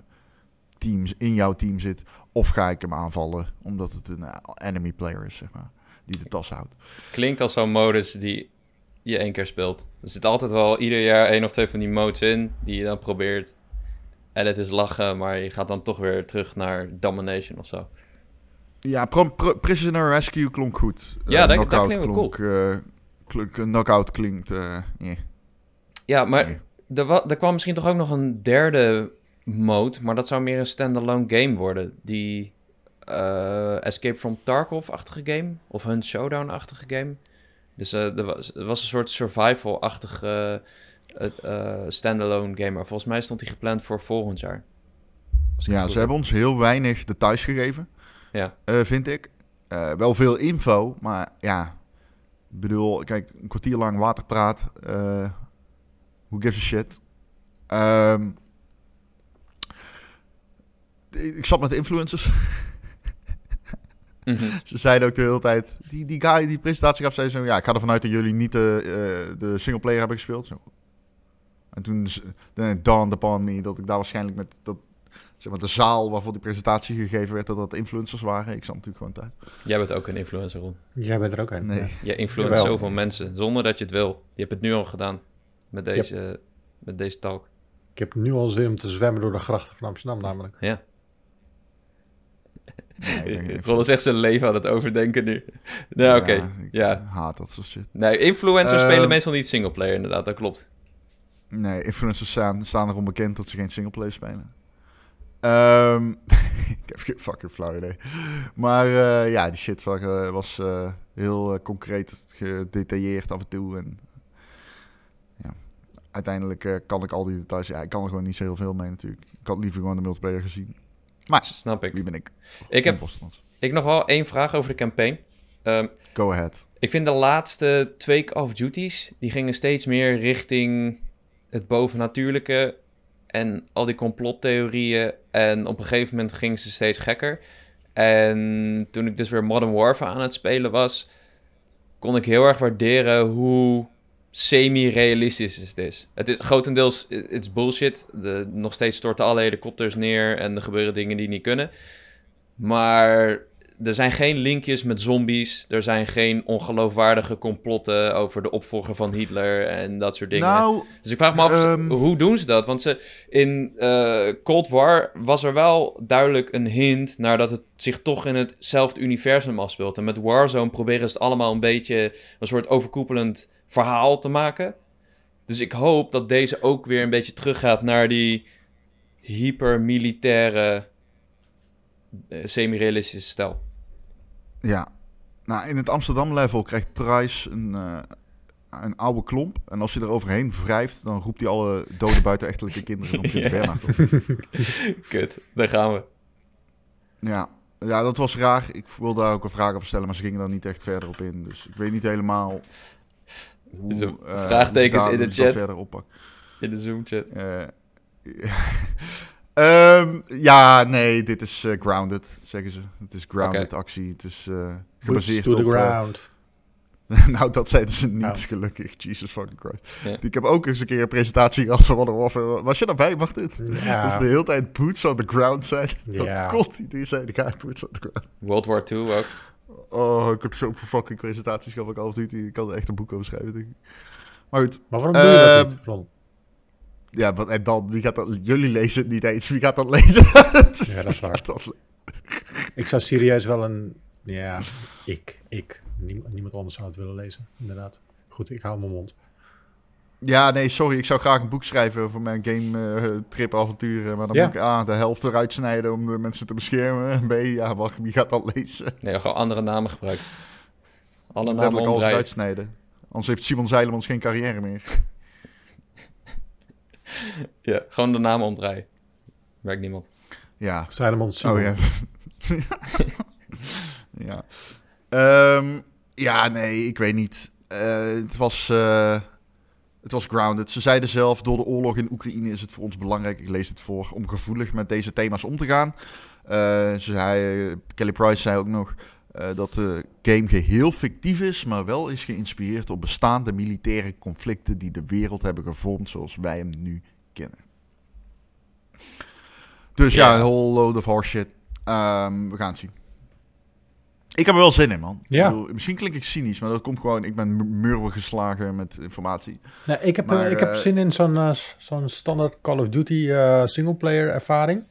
team, in jouw team zit? Of ga ik hem aanvallen omdat het een enemy player is, zeg maar. Die de tas houdt. Klinkt als zo'n modus die je één keer speelt. Er zit altijd wel ieder jaar één of twee van die modes in die je dan probeert. En het is lachen, maar je gaat dan toch weer terug naar Domination of zo. Ja, Pro- Pro- Prisoner Rescue klonk goed. Ja, Eh, dat- dat Knockout klinkt klonk, eh, klonk- knockout klinkt... eh, eh, Ja, maar nee. er, wa- er kwam misschien toch ook nog een derde mode, maar dat zou meer een standalone game worden. Die Escape from Tarkov-achtige game, of hun Showdown-achtige game. Dus er, was, er was een soort survival-achtige standalone game, maar volgens mij stond die gepland voor volgend jaar. Ja, ze heb. hebben ons heel weinig details gegeven. Ja. eh, vind ik. Eh, wel veel info, maar ja. Ik bedoel, kijk, een kwartier lang waterpraat. eh who gives a shit? Ehm, ik zat met influencers. Mhm. Ze zeiden ook de hele tijd... Die, die guy die presentatie gaf, zei zo... Ja, ik ga ervan uit dat jullie niet de, de singleplayer hebben gespeeld. Zo. En toen it dawned upon me dat ik daar waarschijnlijk met... Dat, zeg maar, de zaal waarvoor die presentatie gegeven werd... dat dat influencers waren. Ik zat natuurlijk gewoon thuis. Jij bent ook een influencer, Ron. Jij bent er ook een. Nee. ja. Je influenced Jawel. zoveel mensen, zonder dat je het wil. Je hebt het nu al gedaan, met deze, met deze talk. Ik heb nu al zin om te zwemmen door de grachten van Amsterdam namelijk. Ja. Nee, ik denk Ron is echt zijn leven aan het overdenken nu. Nou, oké. ik Ja. haat dat soort shit. Nee, influencers Ehm, spelen meestal niet singleplayer, inderdaad, dat klopt. Nee, influencers staan, staan erom bekend dat ze geen singleplayer spelen. Ehm, ik heb geen fucking flauw idee. Maar eh, ja, die shit was, eh, was eh, heel concreet, gedetailleerd af en toe. En ja, uiteindelijk kan ik al die details... Ja, ik kan er gewoon niet zo heel veel mee natuurlijk. Ik had liever gewoon de multiplayer gezien. Snap ik. Wie ben ik? Ik heb, ik nog wel één vraag over de campaign. Ehm, Go ahead. ik vind de laatste twee Call of Duties, die gingen steeds meer richting het bovennatuurlijke en al die complottheorieën. En op een gegeven moment gingen ze steeds gekker. En toen ik dus weer Modern Warfare aan het spelen was, kon ik heel erg waarderen hoe semi-realistisch het is. Het is grotendeels is bullshit. De, nog steeds storten alle helikopters neer en er gebeuren dingen die niet kunnen. Maar er zijn geen linkjes met zombies. Er zijn geen ongeloofwaardige complotten over de opvolger van Hitler en dat soort dingen. Nou, Dus ik vraag me af, Ehm. hoe doen ze dat? Want ze, in eh, Cold War was er wel duidelijk een hint naar dat het zich toch in hetzelfde universum afspeelt. En met Warzone proberen ze het allemaal een beetje een soort overkoepelend verhaal te maken. Dus ik hoop dat deze ook weer een beetje teruggaat naar die hypermilitaire, eh, semi-realistische stijl. Ja. Nou, in het Amsterdam-level krijgt Price een, eh, een oude klomp. En als je er overheen wrijft, dan roept hij alle dode buitenechtelijke kinderen om Ja. Op. Kut, daar gaan we. Ja. ja, dat was raar. Ik wilde daar ook een vraag over stellen, maar ze gingen daar niet echt verder op in. Dus ik weet niet helemaal hoe... Dus eh, vraagtekens hoe in de chat. verder oppakken. In de Zoom-chat. Eh, ehm, ja, nee, dit is eh, grounded, zeggen ze. Het is grounded actie. Het is eh, Boots gebaseerd to the op... eh, ground. nou, dat zeiden ze niet, Nou. gelukkig. Jesus fucking Christ. Ik heb ook eens een keer een presentatie gehad van Modern Warfare. Was je daarbij, mag dit? Ja. Dat is de hele tijd boots on the ground zijn. Ja. Oh god, die zei, ik ga boots on the ground. World War II ook. Oh, ik heb zoveel fucking presentaties gehad van Call of Duty. Ik kan er echt een boek over schrijven, denk ik. Maar goed, Maar waarom doe je dat Ehm, niet, Ron? Ja, wat, en dan, wie gaat dat... Jullie lezen het niet eens, wie gaat dat lezen? Dus Ja, dat is waar. dat Ik zou serieus wel een... Ja, ik. Ik. Niemand, niemand anders zou het willen lezen, inderdaad. Goed, ik hou mijn mond. Ja, nee, sorry. Ik zou graag een boek schrijven over mijn game eh, trip avonturen. Maar dan Ja. moet ik A, de helft eruit snijden om de mensen te beschermen. En B, ja, wacht, wie gaat dat lezen? Nee, gewoon andere namen gebruiken. Alle namen Letterlijk alles omdraaien. eruit snijden. Anders heeft Simon Zeilemans geen carrière meer. Ja, gewoon de namen omdraaien. Werkt niemand. Ja, Zeilemond Simon. Oh ja. ja. Ehm, ja, nee, ik weet niet. Eh, het, was, eh, het was grounded. Ze zeiden zelf, door de oorlog in Oekraïne is het voor ons belangrijk, ik lees het voor, om gevoelig met deze thema's om te gaan. Eh, ze zei, Kelly Price zei ook nog eh, dat de game geheel fictief is, maar wel is geïnspireerd op bestaande militaire conflicten die de wereld hebben gevormd zoals wij hem nu kennen. Dus ja, Ja. een whole load of horse shit. Ehm, we gaan het zien. Ik heb er wel zin in, man. Ja. Ik bedoel, misschien klink ik cynisch, maar dat komt gewoon... Ik ben mu- murwen geslagen met informatie. Nee, ik heb, Maar, ik heb eh, zin in zo'n eh, zo'n standaard Call of Duty eh singleplayer ervaring.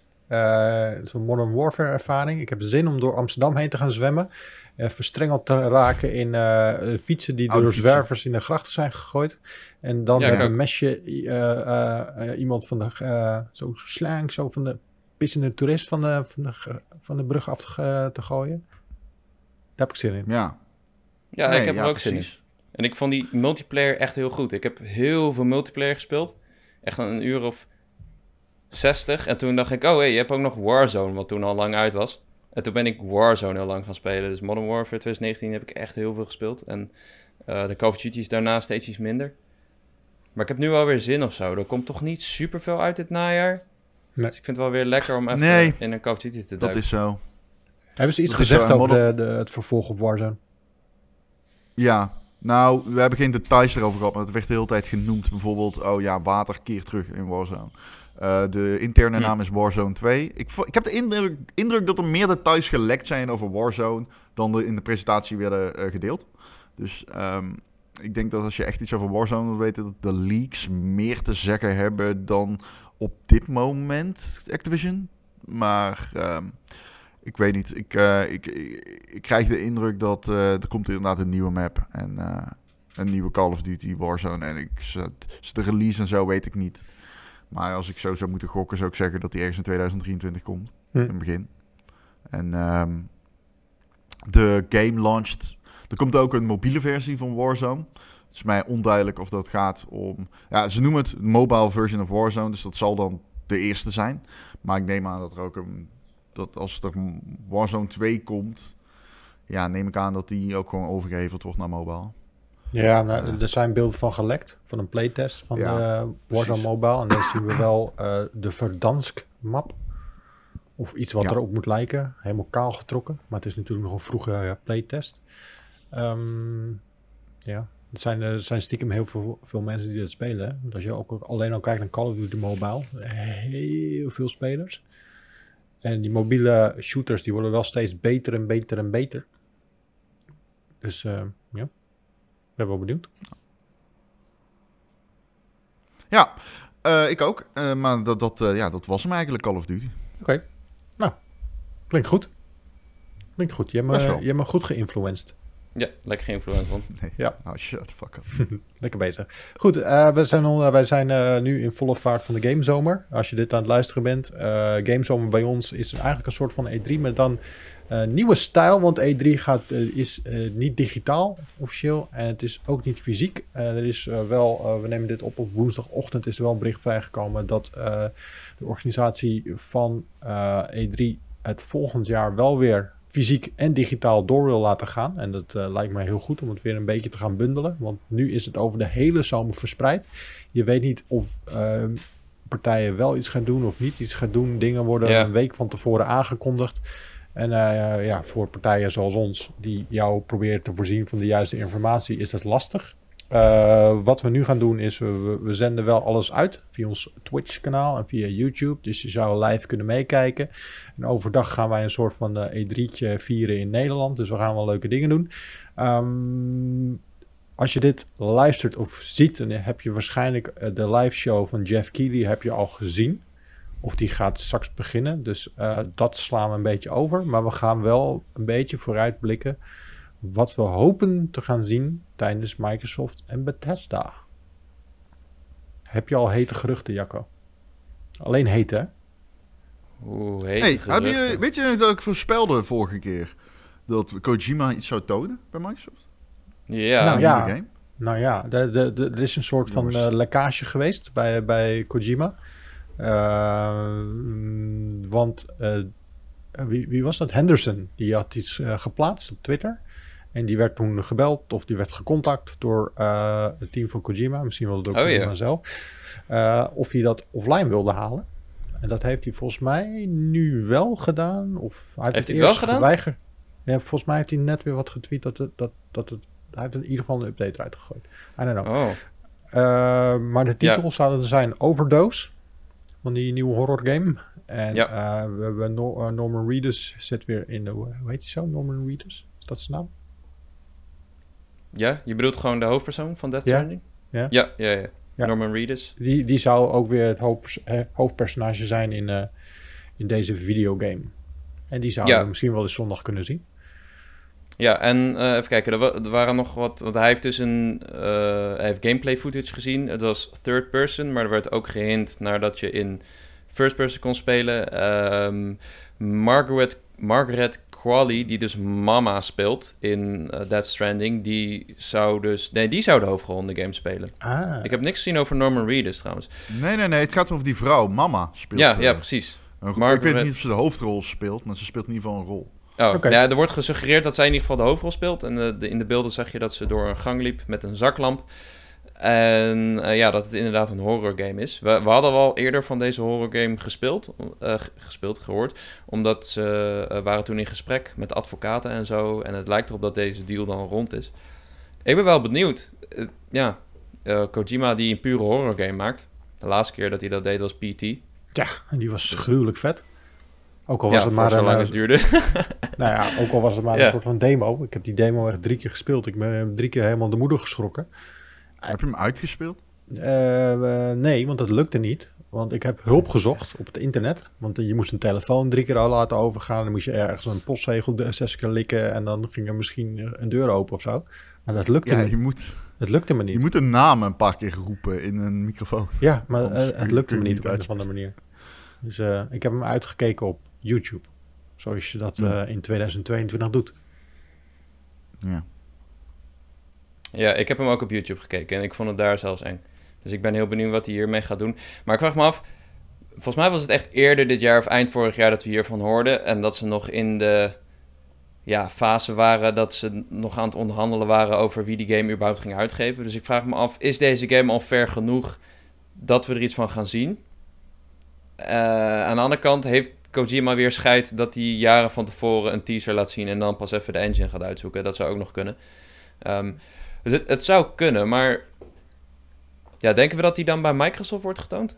Zo'n Modern Warfare ervaring. Ik heb zin om door Amsterdam heen te gaan zwemmen. Eh, verstrengeld te raken in eh, fietsen die Oude door fietsen. zwervers in de grachten zijn gegooid. En dan Ja, met ik een mesje eh, iemand van de... eh, zo slang, zo van de pissende toerist van de, van de, van de brug af te, gooien. Daar heb ik zin in. Ja, Ja, Nee, ik heb ja, er ook zin in. En ik vond die multiplayer echt heel goed. Ik heb heel veel multiplayer gespeeld. Echt een uur of 60. En toen dacht ik, oh hé, je hebt ook nog Warzone, wat toen al lang uit was. En toen ben ik Warzone heel lang gaan spelen. Dus Modern Warfare 2019 heb ik echt heel veel gespeeld. En eh, de Call of Duty is daarna steeds iets minder. Maar ik heb nu wel weer zin of zo. Er komt toch niet super veel uit dit najaar. Nee. Dus ik vind het wel weer lekker om even Nee. in een Call of Duty te dat duiken. is zo. Hebben ze iets Dat gezegd over de, de, het vervolg op Warzone? Ja, nou, we hebben geen details erover gehad, maar het werd de hele tijd genoemd. Bijvoorbeeld, oh ja, water keert terug in Warzone. Eh, de interne naam is Warzone 2. Ik, ik heb de indruk, indruk dat er meer details gelekt zijn over Warzone dan er in de presentatie werden eh, gedeeld. Dus ehm, ik denk dat als je echt iets over Warzone wilt weten, dat de leaks meer te zeggen hebben dan op dit moment Activision. Maar ehm, ik weet niet. Ik, eh, ik, ik, ik krijg de indruk dat er komt inderdaad een nieuwe map en een nieuwe Call of Duty Warzone. En ik, de release en zo weet ik niet. Maar als ik zo zou moeten gokken, zou ik zeggen dat die ergens in 2023 komt. Hm. In het begin. En ehm, de game launched. Er komt ook een mobiele versie van Warzone. Het is mij onduidelijk of dat gaat om. Ja, ze noemen het mobile version of Warzone. Dus dat zal dan de eerste zijn. Maar ik neem aan dat er ook een. Dat als er Warzone 2 komt. Ja, neem ik aan dat die ook gewoon overgeheveld wordt naar mobile. Ja, nou, er zijn beelden van gelekt, van een playtest van Ja, de Warzone. Mobile. En dan zien we wel eh, de Verdansk map. Of iets wat Ja. erop moet lijken, helemaal kaal getrokken. Maar het is natuurlijk nog een vroege eh, playtest. Ehm, ja, er zijn, er zijn stiekem heel veel, veel mensen die dat spelen. hè. Want Als je ook alleen al kijkt naar Call of Duty Mobile, heel veel spelers. En die mobiele shooters die worden wel steeds beter en beter en beter. Dus eh, ja, ben wel benieuwd. Ja, eh, ik ook. Eh, maar dat, dat, eh, ja, dat was hem eigenlijk, Call of Duty. Oké, nou, klinkt goed. Klinkt goed. Je hebt me, wel. je hebt me goed geïnfluenced. Ja, lekker geïnfluenced van. Ja. Nou, shut the fuck up. Lekker bezig. Goed, eh, we zijn, al, wij zijn eh, nu in volle vaart van de Gamezomer. Als je dit aan het luisteren bent. eh Gamezomer bij ons is eigenlijk een soort van E3 met dan nieuwe stijl. Want E3 gaat, eh, is eh, niet digitaal officieel. En het is ook niet fysiek. Eh, er is eh, wel, eh, we nemen dit op op woensdagochtend. Is er wel een bericht vrijgekomen dat eh, de organisatie van eh, E3 het volgend jaar wel weer fysiek en digitaal door wil laten gaan. En dat eh, lijkt mij heel goed om het weer een beetje te gaan bundelen. Want nu is het over de hele zomer verspreid. Je weet niet of partijen wel iets gaan doen of niet iets gaan doen. Dingen worden Ja. een week van tevoren aangekondigd. En uh, ja, voor partijen zoals ons, die jou proberen te voorzien van de juiste informatie, is dat lastig. Uh, wat we nu gaan doen is, we, we, zenden wel alles uit via ons Twitch-kanaal en via YouTube. Dus je zou live kunnen meekijken. En overdag gaan wij een soort van uh, E3'tje vieren in Nederland. Dus we gaan wel leuke dingen doen. Um, als je dit luistert of ziet, dan heb je waarschijnlijk de live show van Jeff Keighley heb je al gezien. Of die gaat straks beginnen. Dus uh, dat slaan we een beetje over. Maar we gaan wel een beetje vooruitblikken wat we hopen te gaan zien tijdens Microsoft en Bethesda. Heb je al hete geruchten, Jacco? Alleen hete, hè? Oeh, hete hey, geruchten. heb je, weet je dat ik voorspelde vorige keer dat Kojima iets zou tonen bij Microsoft? Ja. Nou, Een ja. nieuwe game? Nou ja, de, de, de, er is een soort van eh, lekkage geweest bij, bij Kojima. Eh, mm, want eh, wie, wie was dat? Henderson. Die had iets eh, geplaatst op Twitter. En die werd toen gebeld of die werd gecontact door eh, het team van Kojima. Misschien wel door Oh, Kojima zelf. Of hij dat offline wilde halen. En dat heeft hij volgens mij nu wel gedaan. Of hij heeft, Heeft het hij het wel eerst gedaan? geweigerd. Ja, volgens mij heeft hij net weer wat getweet dat het, dat, dat het... Hij heeft in ieder geval een update eruit gegooid. I don't know. Oh, Uh, maar de titel Ja. zouden zijn Overdose. Van die nieuwe horror game. En Ja. uh, we hebben uh, Norman Reedus zit weer in de... Hoe heet hij zo? Norman Reedus? Is dat zijn naam? ja? Je bedoelt gewoon de hoofdpersoon van Death Ja. Stranding? Ja. Ja, ja, ja. Ja. Norman Reedus. Die, die zou ook weer het eh, hoofdpersonage zijn in, eh, in deze videogame. En die zouden we misschien wel eens zondag kunnen zien. Ja, en eh, even kijken, er, wa- er waren nog wat... Want hij heeft dus een... eh, hij heeft gameplay footage gezien. Het was third person, maar er werd ook gehint naar dat je in first person kon spelen. Ehm, Margaret, Margaret Qualley, die dus Mama speelt in Death Stranding, die zou dus... Nee, die zou de hoofdrol in de game spelen. Ah, Ik heb niks gezien over Norman Reedus trouwens. Nee, nee, nee. Het gaat over die vrouw. Mama speelt. ja, ja, precies. een. Margaret- Ik weet niet of ze de hoofdrol speelt, maar ze speelt in ieder geval een rol. Oh, er wordt gesuggereerd dat zij in ieder geval de hoofdrol speelt. En eh, de, in de beelden zag je dat ze door een gang liep met een zaklamp. En eh, ja, dat het inderdaad een horror game is. We, we hadden wel eerder van deze horror game gespeeld, eh, gespeeld, gehoord. Omdat ze waren toen in gesprek met advocaten en zo. En het lijkt erop dat deze deal dan rond is. Ik ben wel benieuwd. Ja, Kojima die een pure horror game maakt. De laatste keer dat hij dat deed was PT. ja, en die was gruwelijk vet. Ook al Ja, was het maar zo een, lang eh, het duurde. Nou ja, ook al was het maar Ja. een soort van demo. Ik heb die demo echt drie keer gespeeld. Ik ben drie keer helemaal de moeder geschrokken. Heb je hem uitgespeeld? Eh, nee, want dat lukte niet. Want ik heb hulp gezocht op het internet. Want je moest een telefoon drie keer al laten overgaan. Dan moest je ergens een postzegel de- zes keer likken. En dan ging er misschien een deur open of zo. Maar dat lukte, Ja, niet. je moet, Het lukte me niet. je moet een naam een paar keer roepen in een microfoon. Ja, maar eh, het lukte me niet op een of andere manier. Dus eh, ik heb hem uitgekeken op YouTube. Zoals je dat Ja. eh, in 2022 doet. Ja. Ja, ik heb hem ook op YouTube gekeken en ik vond het daar zelfs eng. Dus ik ben heel benieuwd wat hij hiermee gaat doen. Maar ik vraag me af, volgens mij was het echt eerder dit jaar of eind vorig jaar dat we hiervan hoorden. En dat ze nog in de ja, fase waren dat ze nog aan het onderhandelen waren over wie die game überhaupt ging uitgeven. Dus ik vraag me af, is deze game al ver genoeg dat we er iets van gaan zien? Eh, aan de andere kant heeft Kojima weer scheid dat hij jaren van tevoren een teaser laat zien en dan pas even de engine gaat uitzoeken. Dat zou ook nog kunnen. Ehm, dus het, het zou kunnen, maar ja, denken we dat die dan bij Microsoft wordt getoond?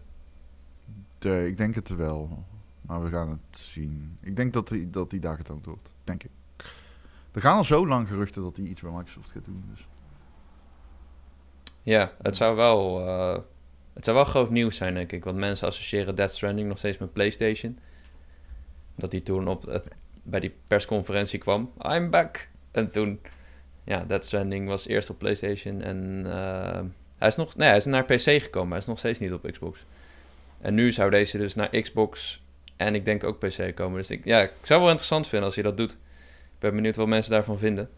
De, ik denk het wel. Maar we gaan het zien. Ik denk dat die, dat die daar getoond wordt. Denk ik. Er gaan al zo lang geruchten dat hij iets bij Microsoft gaat doen. Dus. Ja, het zou wel, eh, het zou wel groot nieuws zijn, denk ik. Want mensen associëren Death Stranding nog steeds met PlayStation. Dat hij toen op, het- bij die persconferentie kwam. I'm back! En toen, ja, Death Stranding was eerst op PlayStation. En eh, hij is nog, nee, hij is naar PC gekomen. Hij is nog steeds niet op Xbox. En nu zou deze dus naar Xbox en ik denk ook PC komen. Dus ik, ja, ik zou wel interessant vinden als hij dat doet. Ik ben benieuwd wat mensen daarvan vinden.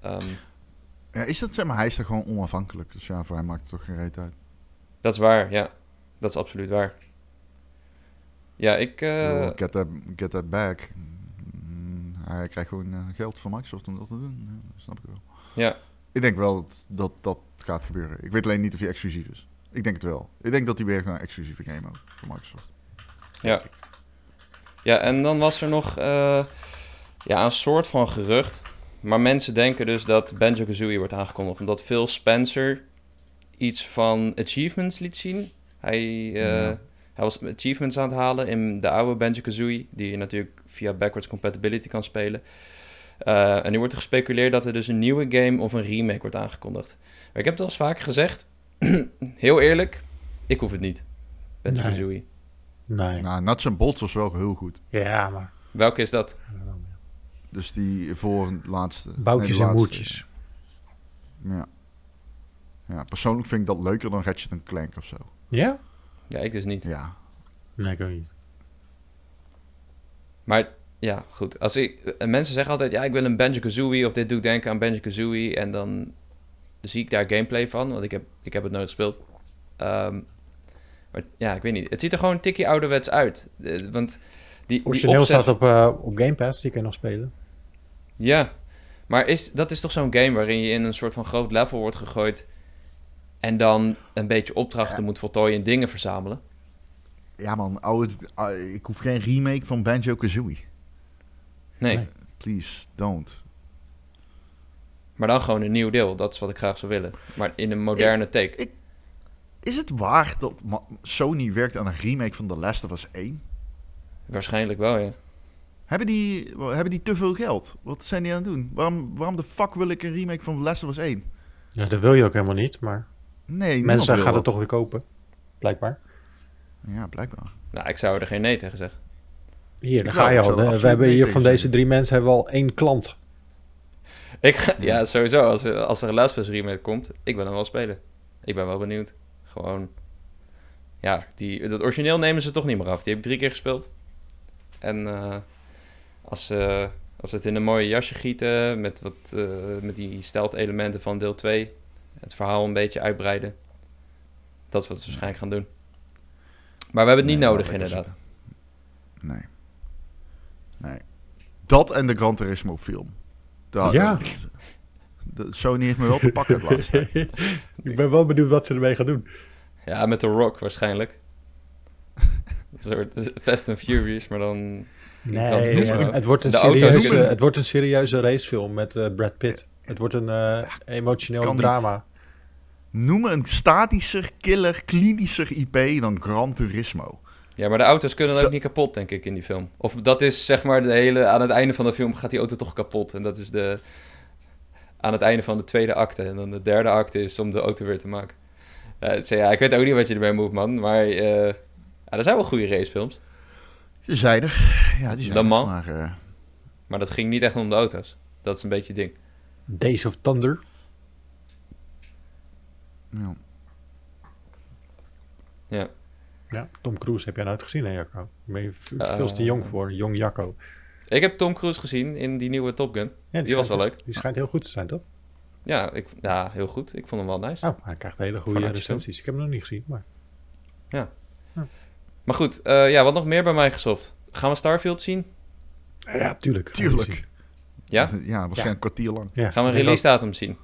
Ehm, Ja, is dat zeg maar? Hij is er gewoon onafhankelijk. Dus ja, voor hem maakt het toch geen reet uit. Dat is waar, ja. Dat is absoluut waar. Ja, ik... eh, get, that, get that back. Mm, Hij krijgt gewoon eh, geld van Microsoft om dat te doen. Ja, dat snap ik wel. ja, Ik denk wel dat, dat dat gaat gebeuren. Ik weet alleen niet of hij exclusief is. Ik denk het wel. Ik denk dat hij werkt naar een exclusieve game ook voor Microsoft. ja. Ja, en dan was er nog... eh, Ja, een soort van gerucht. Maar mensen denken dus dat Banjo-Kazooie wordt aangekondigd. Omdat Phil Spencer iets van achievements liet zien. Hij, Ja. Hij was achievements aan het halen in de oude Banjo-Kazooie. Die je natuurlijk via backwards compatibility kan spelen. Eh, en nu wordt er gespeculeerd dat er dus een nieuwe game of een remake wordt aangekondigd. Maar ik heb het al eens vaker gezegd. heel eerlijk, ik hoef het niet. Banjo-Kazooie. Nee. Nou, Nuts and Bolts was wel heel goed. Ja, maar... Welke is dat? Dus die voor het laatste. Boutjes nee, en moertjes. Ja. ja, persoonlijk vind ik dat leuker dan Ratchet Clank of zo. Ja? Ja, ik dus niet. Ja. Nee, ik ook niet. Maar ja, goed. Als ik, en mensen zeggen altijd, ja, ik wil een Banjo-Kazooie of dit doet denken aan Banjo-Kazooie. En dan zie ik daar gameplay van, want ik heb, ik heb het nooit gespeeld. Ehm, maar ja, ik weet niet. Het ziet er gewoon een tikje ouderwets uit. Eh, want die, die Origineel opzet- staat op, eh, op Game Pass, die kan je nog spelen. Ja, maar is, dat is toch zo'n game waarin je in een soort van groot level wordt gegooid... en dan een beetje opdrachten moet voltooien en dingen verzamelen? Ja man, oude, ah, ik hoef geen remake van Banjo-Kazooie. Nee, Nee. Please, don't. maar dan gewoon een nieuw deel. Dat is wat ik graag zou willen. Maar in een moderne take. Is het waar dat Sony werkt aan een remake van The Last of Us 1? Waarschijnlijk wel, ja. Hebben die, hebben die te veel geld? Wat zijn die aan het doen? Waarom, waarom de fuck wil ik een remake van The Last of Us 1? Ja, dat wil je ook helemaal niet, maar Nee, mensen gaan het toch weer kopen. Blijkbaar. Ja, blijkbaar. Nou, ik zou er geen nee tegen zeggen. Hier, daar ga je al. We hebben nee hier van deze zeggen. drie mensen hebben we al één klant. Ik ga, ja, sowieso. Als, er- als er een Last of Us remake komt, ik ben hem wel spelen. Ik ben wel benieuwd. Gewoon, ja, die, dat origineel nemen ze toch niet meer af. Die heb ik drie keer gespeeld. En eh, als, ze als ze het in een mooie jasje gieten, met, wat, eh, met die stealth elementen van deel 2, het verhaal een beetje uitbreiden. Dat is wat ze waarschijnlijk gaan doen. Maar we hebben het niet Nee, nodig, inderdaad. zitten. Nee. Nee. Dat en de Gran Turismo film. Dat, Ja. dat- dat- Sony heeft me wel te pakken het laatste. Ik ben wel benieuwd wat ze ermee gaan doen. Ja, met The Rock waarschijnlijk. een soort Fast and Furious, maar dan... Gran Nee, Turismo. het, het wordt een De serieuze, het wordt een serieuze racefilm met eh, Brad Pitt. Het wordt een eh, emotioneel kan niet. Noem me een statischer, killer, klinischer IP dan Gran Turismo. Ja, maar de auto's kunnen ook Zo- niet kapot, denk ik, in die film. Of dat is, zeg maar, de hele... Aan het einde van de film gaat die auto toch kapot. En dat is de... Aan het einde van de tweede acte. En dan de derde acte is om de auto weer te maken. Ja, het- ja ik weet ook niet wat je ermee moet, man. Maar eh, ja, er zijn wel goede racefilms. Ze zijn er. Ja, die zijn Le er. Mans. Maar, eh, Maar dat ging niet echt om de auto's. Dat is een beetje het ding. Days of Thunder. Ja. Ja. Ja, Tom Cruise heb jij nooit gezien, hè Jacco? Ben je Eh, veel te jong voor, jong Jacco. Ik heb Tom Cruise gezien in die nieuwe Top Gun. Ja, Die was wel leuk. Die schijnt heel goed te zijn, toch? Ja, ik, ja, heel goed. Ik vond hem wel nice. Oh, hij krijgt hele goede Vanuit recensies. Ik heb hem nog niet gezien, maar... Maar goed, eh, ja, wat nog meer bij Microsoft? Gaan we Starfield zien? Ja, tuurlijk. Tuurlijk. Ja? Ja, waarschijnlijk een kwartier lang. Ja, Gaan we een release datum zien?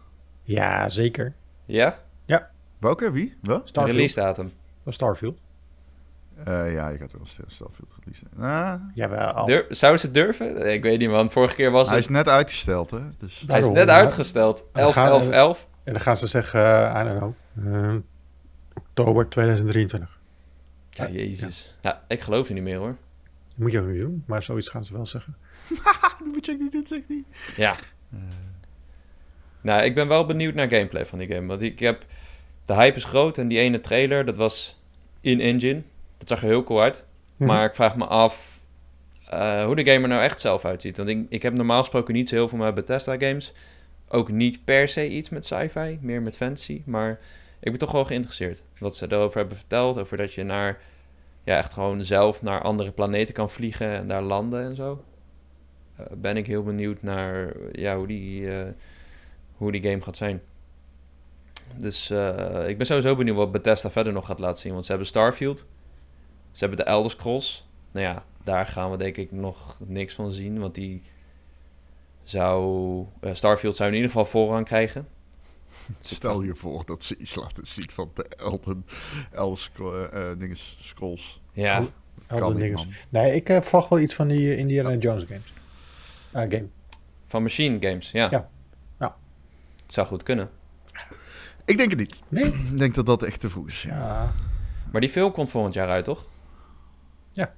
Ja, zeker. Ja? Welke? Wie? Wat? Starfield. release datum. Van Starfield. Eh, ja, ik had wel een Starfield release. Ah, Jawel. Dur Zouden ze het durven? Ik weet niet, man. Vorige keer was hij het... is net uitgesteld, hè? Dus, Hij is net uitgesteld. dan 11, gaan we- 11, 11. En dan gaan ze zeggen, eh, I don't know, eh, oktober 2023. Ja, jezus. Ja, ik geloof je niet meer, hoor. Moet je ook niet doen, maar zoiets gaan ze wel zeggen. dat moet je ook niet, dit zegt niet. Ja. Nou, ik ben wel benieuwd naar gameplay van die game. Want ik heb... De hype is groot en die ene trailer, dat was in-engine. Dat zag er heel cool uit. Mhm. Maar ik vraag me af eh, hoe de game er nou echt zelf uitziet. Want ik, ik heb normaal gesproken niet zo heel veel met Bethesda games. Ook niet per se iets met sci-fi, meer met fantasy. Maar ik ben toch wel geïnteresseerd. Wat ze erover hebben verteld. Over dat je naar, ja, echt gewoon zelf naar andere planeten kan vliegen en daar landen en zo. Eh, ben ik heel benieuwd naar ja, hoe, die, eh, hoe die game gaat zijn. Dus eh, ik ben sowieso benieuwd wat Bethesda verder nog gaat laten zien. Want ze hebben Starfield. Ze hebben de Elder Scrolls. Nou ja, daar gaan we denk ik nog niks van zien. Want die zou... eh, Starfield zou in ieder geval voorrang krijgen. Stel je voor dat ze iets laten zien van de Elden, Elden Scro- eh, dinges, Scrolls. Ja, Oh. Elden man. Nee, ik eh, verwacht wel iets van die Indiana Jones games. Game. Van Machine Games. Ja. Ja. Het zou goed kunnen. Ik denk het niet. Nee? Ik denk dat dat echt te vroeg is. Ja. Ja. Maar die film komt volgend jaar uit, toch? Ja.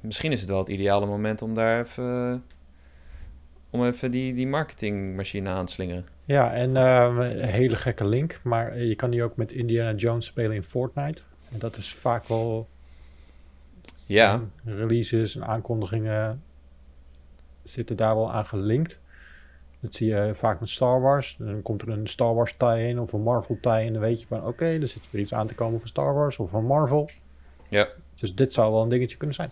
Misschien is het wel het ideale moment om daar even... Om even die, die marketingmachine aan te slingeren. Ja, en ehm, een hele gekke link. Maar je kan die ook met Indiana Jones spelen in Fortnite. En dat is vaak wel Ja, releases en aankondigingen zitten daar wel aan gelinkt. Dat zie je vaak met Star Wars. Dan komt er een Star Wars tie-in of een Marvel tie-in. Dan weet je van oké, er zit weer iets aan te komen van Star Wars of van Marvel. Ja. Dus dit zou wel een dingetje kunnen zijn.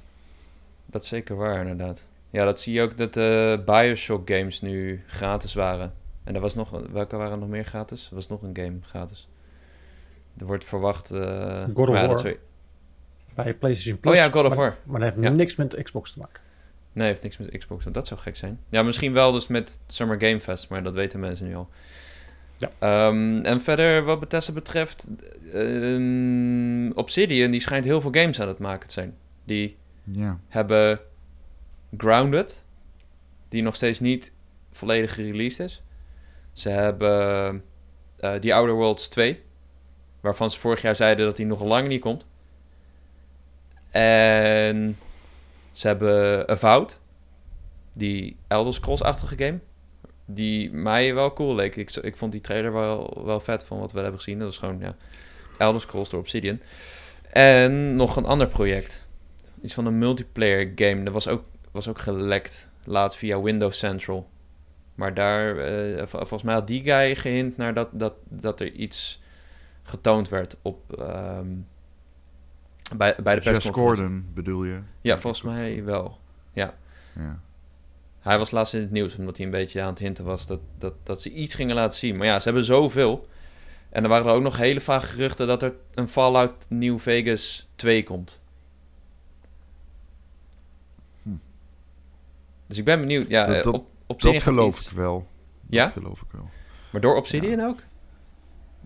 dat is zeker waar, inderdaad. Ja, dat zie je ook dat de Bioshock games nu gratis waren. En er was nog... Welke waren nog meer gratis? Er was nog een game gratis. Er wordt verwacht... eh, God of ja, War. je- Bij PlayStation Plus. Oh ja, God of maar, War. Maar dat heeft Ja. niks met Xbox te maken. Nee, heeft niks met Xbox. Dat zou gek zijn. Ja, misschien wel dus met Summer Game Fest, maar dat weten mensen nu al. Ja. Ehm, en verder, wat Bethesda betreft, ehm, Obsidian, die schijnt heel veel games aan het maken te zijn. Die ja. hebben Grounded, die nog steeds niet volledig gereleased is. Ze hebben eh The Outer Worlds 2, waarvan ze vorig jaar zeiden dat die nog lang niet komt. En ze hebben Avowed, die Elder Scrolls-achtige game, die mij wel cool leek. Ik, ik vond die trailer wel, wel vet van wat we hebben gezien. Dat is gewoon, ja, Elder Scrolls door Obsidian. En nog een ander project. Iets van een multiplayer game. Dat was ook, was ook gelekt laatst via Windows Central. Maar daar, eh, vol- volgens mij had die guy gehint naar dat, dat, dat er iets getoond werd op, ehm, bij, bij de persconferentie. Gordon bedoel je? Ja, volgens mij wel. Ja. Hij was laatst in het nieuws omdat hij een beetje aan het hinten was dat, dat, dat ze iets gingen laten zien. Maar ja, ze hebben zoveel. En er waren er ook nog hele vage geruchten dat er een Fallout New Vegas 2 komt. Hm. Dus ik ben benieuwd. Ja, Dat- dat- op, Dat geloof iets- ik wel. Ja? Dat geloof ik wel. Maar door Obsidian ook?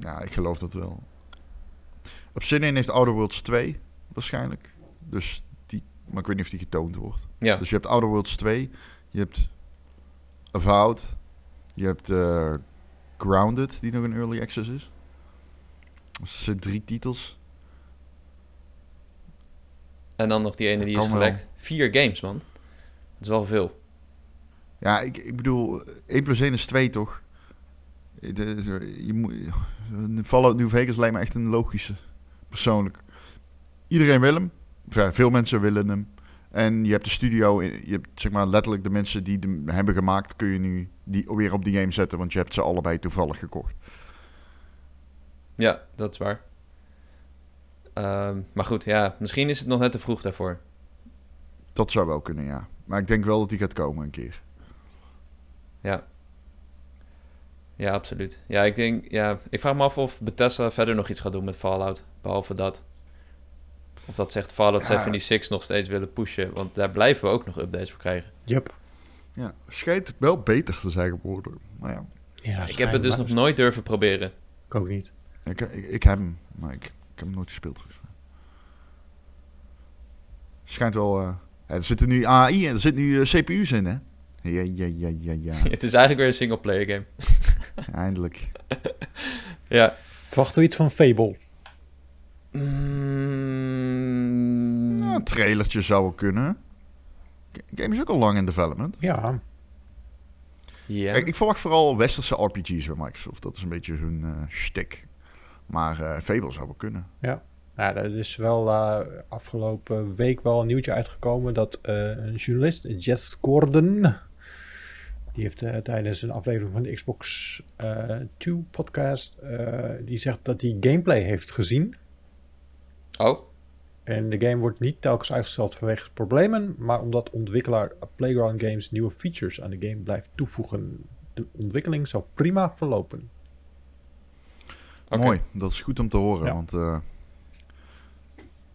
Ja, ik geloof dat wel. Obsidian heeft Outer Worlds 2 waarschijnlijk. Dus die, maar ik weet niet of die getoond wordt. Ja. Dus je hebt Outer Worlds 2, je hebt Avowed, je hebt eh, Grounded, die nog een early access is. Dus zijn drie titels. En dan nog die ene die is Kan gelekt. Vier games, man. Dat is wel veel. Ja, ik, ik bedoel, 1 plus 1 is 2 toch? De- Je moet, Fallout New Vegas lijkt me echt een logische, persoonlijk. Iedereen wil hem. Ja, veel mensen willen hem. En je hebt de studio, je hebt zeg maar letterlijk de mensen die hem hebben gemaakt, kun je nu die, weer op die game zetten, want je hebt ze allebei toevallig gekocht. Ja, dat is waar. Ehm, maar goed, ja, misschien is het nog net te vroeg daarvoor. Dat zou wel kunnen, ja. Maar ik denk wel dat die gaat komen een keer. Ja. Ja, absoluut. Ja, ik denk, ja, ik vraag me af of Bethesda verder nog iets gaat doen met Fallout. Behalve dat. Of dat zegt Fallout Ja. 76 nog steeds willen pushen. Want daar blijven we ook nog updates voor krijgen. Yup. Ja, schijnt wel beter te zijn geworden. Maar ja, Ja, ik heb het dus nog nooit durven proberen. Ik ook niet. ik, ik, ik heb hem, maar ik, ik heb hem nooit gespeeld. Schijnt wel... eh, er zitten nu AI en er zitten nu eh, CPU's in, hè? Ja, ja, ja, ja, ja. het is eigenlijk weer een single player game. Eindelijk. Ja. Verwachten we iets van Fable? Mm, Nou, een trailertje zou wel kunnen. De game is ook al lang in development. Ja. ja. Kijk, ik verwacht vooral westerse RPG's bij Microsoft. Dat is een beetje hun eh shtick. Maar eh Fable zou wel kunnen. Ja, er is wel eh, afgelopen week wel een nieuwtje uitgekomen dat eh, een journalist, Jess Gordon, die heeft tijdens een aflevering van de Xbox eh 2 podcast, eh, die zegt dat hij gameplay heeft gezien. Oh, En de game wordt niet telkens uitgesteld vanwege problemen, maar omdat ontwikkelaar Playground Games nieuwe features aan de game blijft toevoegen. De ontwikkeling zou prima verlopen. oké. Mooi, dat is goed om te horen. Ja. Want eh,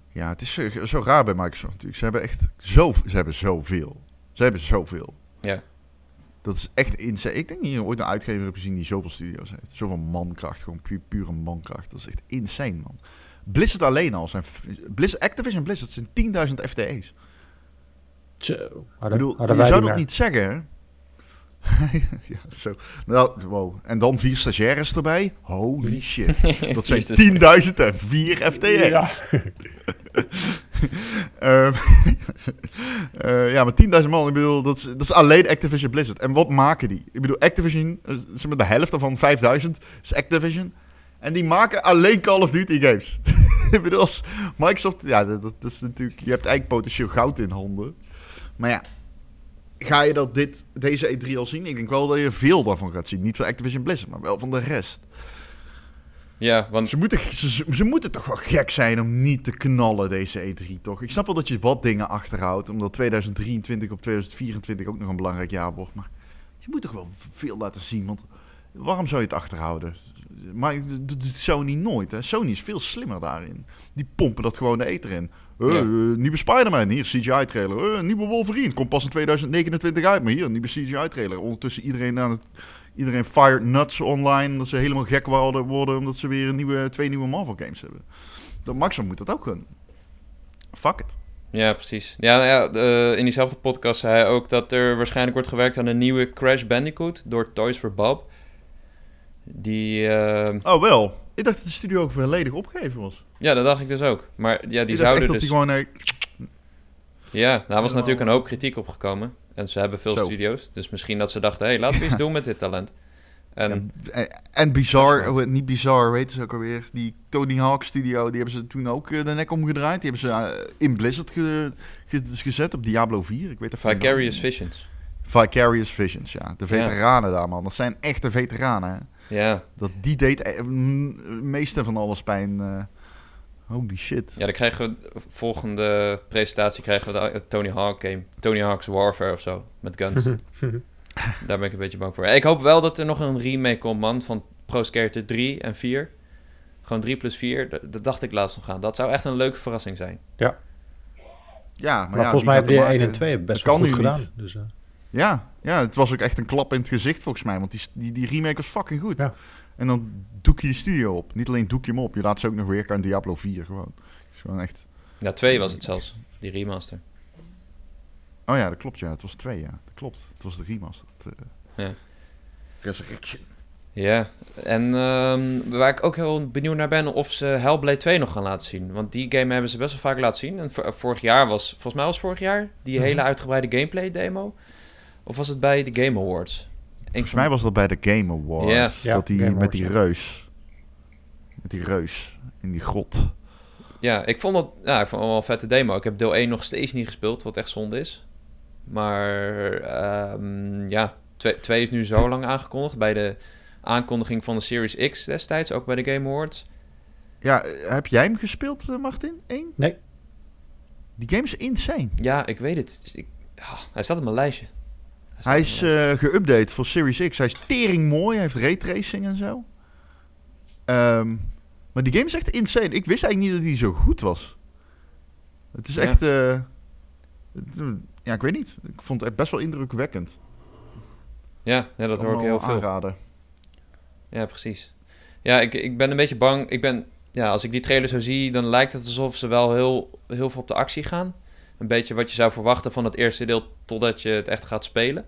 ja, het is eh, zo raar bij Microsoft natuurlijk. Ze hebben echt zo, ze hebben zoveel. Ze hebben zoveel. Ja. Dat is echt insane. Ik denk niet dat je ooit een uitgever hebt gezien die zoveel studio's heeft. Zoveel mankracht, gewoon pu pure mankracht. Dat is echt insane, man. Blizzard alleen al zijn... Blizzard, Activision Blizzard zijn 10.000 FTE's. Zo, Ik hadden, bedoel, hadden je zou dat niet zeggen, hè? ja, zo. Nou, wow. En dan vier stagiaires erbij. Holy shit. Dat zijn 10.000 en 4 FTX. Ja. Ehm, eh, ja, maar 10.000 man, ik bedoel, dat is, dat is alleen Activision Blizzard. En wat maken die? Ik bedoel, Activision, eh, zeg maar de helft daarvan, 5.000, is Activision. En die maken alleen Call of Duty games. ik bedoel, Microsoft, ja, dat, dat is natuurlijk, je hebt eigenlijk potentieel goud in handen. Maar ja, ga je dat dit, deze E3 al zien? Ik denk wel dat je veel daarvan gaat zien. Niet van Activision Blizzard, maar wel van de rest. Ja, want Ze moeten, ze- ze moeten toch wel gek zijn om niet te knallen, deze E3, toch? Ik snap wel dat je wat dingen achterhoudt, omdat 2023 op 2024 ook nog een belangrijk jaar wordt. Maar je moet toch wel veel laten zien, want waarom zou je het achterhouden? Maar dat doet Sony nooit, hè? Sony is veel slimmer daarin. Die pompen dat gewoon de eter in. Eh, Ja. eh, nieuwe Spider-Man, hier, CGI-trailer. Eh, nieuwe Wolverine, komt pas in 2029 uit, maar hier, nieuwe CGI-trailer. Ondertussen iedereen aan het... Iedereen fired nuts online, dat ze helemaal gek worden, worden omdat ze weer een nieuwe, twee nieuwe Marvel games hebben. Dat Microsoft moet dat ook gaan. Fuck it. Ja, precies. Ja, nou ja in diezelfde podcast zei hij ook dat er waarschijnlijk wordt gewerkt aan een nieuwe Crash Bandicoot door Toys for Bob. Die, eh, Oh wel, ik dacht dat de studio ook volledig opgegeven was. ja, dat dacht ik dus ook. Maar ja, die zouden echt dat dus... die gewoon... Ja, daar was natuurlijk een hoop kritiek op gekomen. En ze hebben veel Zo. studio's. Dus misschien dat ze dachten, hé, hey, laten we iets doen met dit talent. En en, en bizar, oh, niet bizar, weet ze ook alweer. Die Tony Hawk studio, die hebben ze toen ook eh, de nek omgedraaid. Die hebben ze eh, in Blizzard ge- ge- gezet op Diablo 4. Ik weet Vicarious. Visions. Vicarious Visions, ja. De veteranen daar, man. Dat zijn echte veteranen, hè. Ja. Dat, die deed eh, het meeste van alles pijn. eh. holy shit. ja, dan krijgen we... Volgende presentatie krijgen we de Tony Hawk game. Tony Hawk's Warfare of zo. Met guns. Daar ben ik een beetje bang voor. Ik hoop wel dat er nog een remake komt, man. Van Pro Skater 3 en 4. Gewoon 3 plus 4. Dat, dat dacht ik laatst nog aan. Dat zou echt een leuke verrassing zijn. Ja, maar, Maar ja, volgens mij hebben er die 1 en maken? 2 hebben best Dat wel kan goed gedaan. niet. Dus, eh, Ja, ja, het was ook echt een klap in het gezicht volgens mij. Want die, die, die remake was fucking goed. Ja. En dan doek je de studio op. Niet alleen doek je hem op, je laat ze ook nog werken aan Diablo 4 gewoon. is gewoon echt... Ja, 2 was het zelfs. Die remaster. Oh ja, dat klopt ja. Het was twee ja. Dat klopt. Het was de remaster. Het, eh, Ja. Resurrection. Ja, en ehm, waar ik ook heel benieuwd naar ben of ze Hellblade 2 nog gaan laten zien. Want die game hebben ze best wel vaak laten zien. En vor- vorig jaar was, volgens mij was vorig jaar, die Mhm. hele uitgebreide gameplay demo. Of was het bij de Game Awards? Volgens mij was dat bij de Game Awards. Ja. Ja, dat die Game met die ja. reus. Met die reus. In die grot. Ja, ik vond dat ja, ik vond het wel een vette demo. Ik heb deel 1 nog steeds niet gespeeld, wat echt zonde is. Maar ehm, ja, 2 is nu zo lang aangekondigd. Bij de aankondiging van de Series X destijds, ook bij de Game Awards. Ja, heb jij hem gespeeld, eh, Martin? Eén? Nee. Die game is insane. Ja, ik weet het. Ik, ja, hij staat op mijn lijstje. Hij is lijstje. eh geüpdate voor Series X. Hij is tering mooi. Hij heeft raytracing en zo. Ehm, maar die game is echt insane. Ik wist eigenlijk niet dat hij zo goed was. Het is Ja. echt... eh, ja, ik weet niet. Ik vond het echt best wel indrukwekkend. ja, ja, dat hoor ik heel veel. aanraden. Ja, precies. Ja, ik, ik ben een beetje bang. Ik ben, ja, als ik die trailer zo zie, dan lijkt het alsof ze wel heel, heel veel op de actie gaan. Een beetje wat je zou verwachten van het eerste deel totdat je het echt gaat spelen.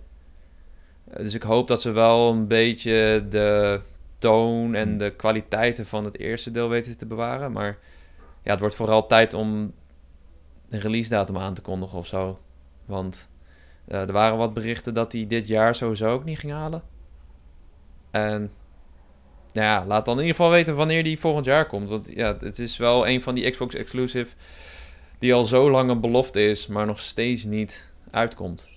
Eh, Dus ik hoop dat ze wel een beetje de toon en de kwaliteiten van het eerste deel weten te bewaren. Maar ja, het wordt vooral tijd om een release datum aan te kondigen of zo. Want eh, er waren wat berichten dat hij dit jaar sowieso ook niet ging halen. En nou ja, laat dan in ieder geval weten wanneer die volgend jaar komt. Want ja, het is wel een van die Xbox exclusive die al zo lang een belofte is, maar nog steeds niet uitkomt.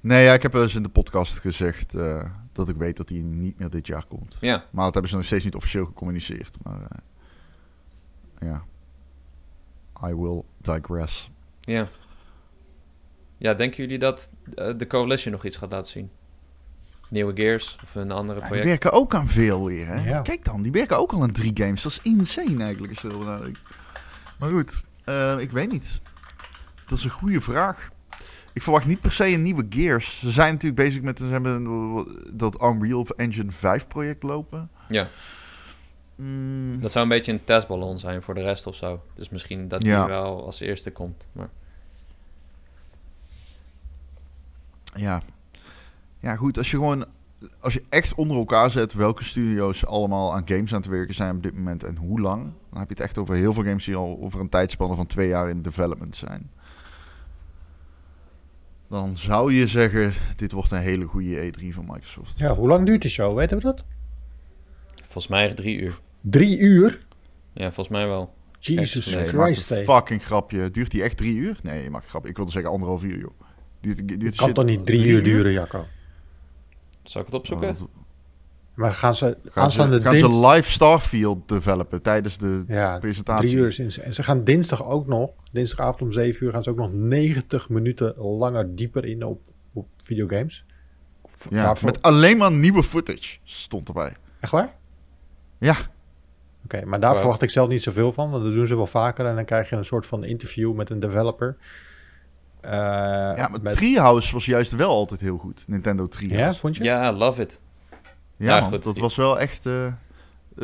Nee, ja, ik heb wel eens in de podcast gezegd eh, dat ik weet dat hij niet meer dit jaar komt. Ja, Maar dat hebben ze nog steeds niet officieel gecommuniceerd. Maar eh, ja, I will digress. ja. Ja, denken jullie dat eh, de Coalition nog iets gaat laten zien? Nieuwe Gears of een andere Ja, die project? werken ook aan veel weer, hè? Ja. Kijk dan, die werken ook al aan drie games. Dat is insane eigenlijk, als je erover nadenkt. Maar goed, eh, ik weet niet. Dat is een goede vraag. Ik verwacht niet per se een nieuwe Gears. Ze zijn natuurlijk bezig met ze hebben dat Unreal Engine 5 project lopen. Ja, Mm, dat zou een beetje een testballon zijn voor de rest of zo. Dus misschien dat Ja. die wel als eerste komt. Maar Ja. Ja, goed. Als je gewoon... Als je echt onder elkaar zet welke studio's allemaal aan games aan het werken zijn op dit moment en hoe lang, dan heb je het echt over heel veel games die al over een tijdspanne van twee jaar in development zijn. Dan zou je zeggen, dit wordt een hele goede E3 van Microsoft. Ja, hoe lang duurt die show? Weten we dat? Volgens mij drie uur. Drie uur? Ja, volgens mij wel. Jesus Nee, Christ, een fucking grapje. Duurt die echt drie uur? Nee, je maakt grapje. Ik wilde zeggen anderhalf uur, joh. Duurt, duurt Het kan toch niet drie uur duren, Jacco? Zal ik het opzoeken? Oh, Maar gaan ze Gaan ze, aanstaande gaan dins- ze live Starfield developen tijdens de Ja, presentatie? drie uur sinds. En ze gaan dinsdag ook nog, dinsdagavond om 7 uur, gaan ze ook nog 90 minuten langer dieper in op, op videogames. V- Ja, waarvoor- met alleen maar nieuwe footage stond erbij. Echt waar? Ja, Oké, maar daar Wow. verwacht ik zelf niet zoveel van, want dat doen ze wel vaker. En dan krijg je een soort van interview met een developer. Eh, ja maar met- Treehouse was juist wel altijd heel goed. Nintendo Treehouse. ja, vond je? Ja, love it. Ja, Ja, man, goed. dat was wel echt... eh,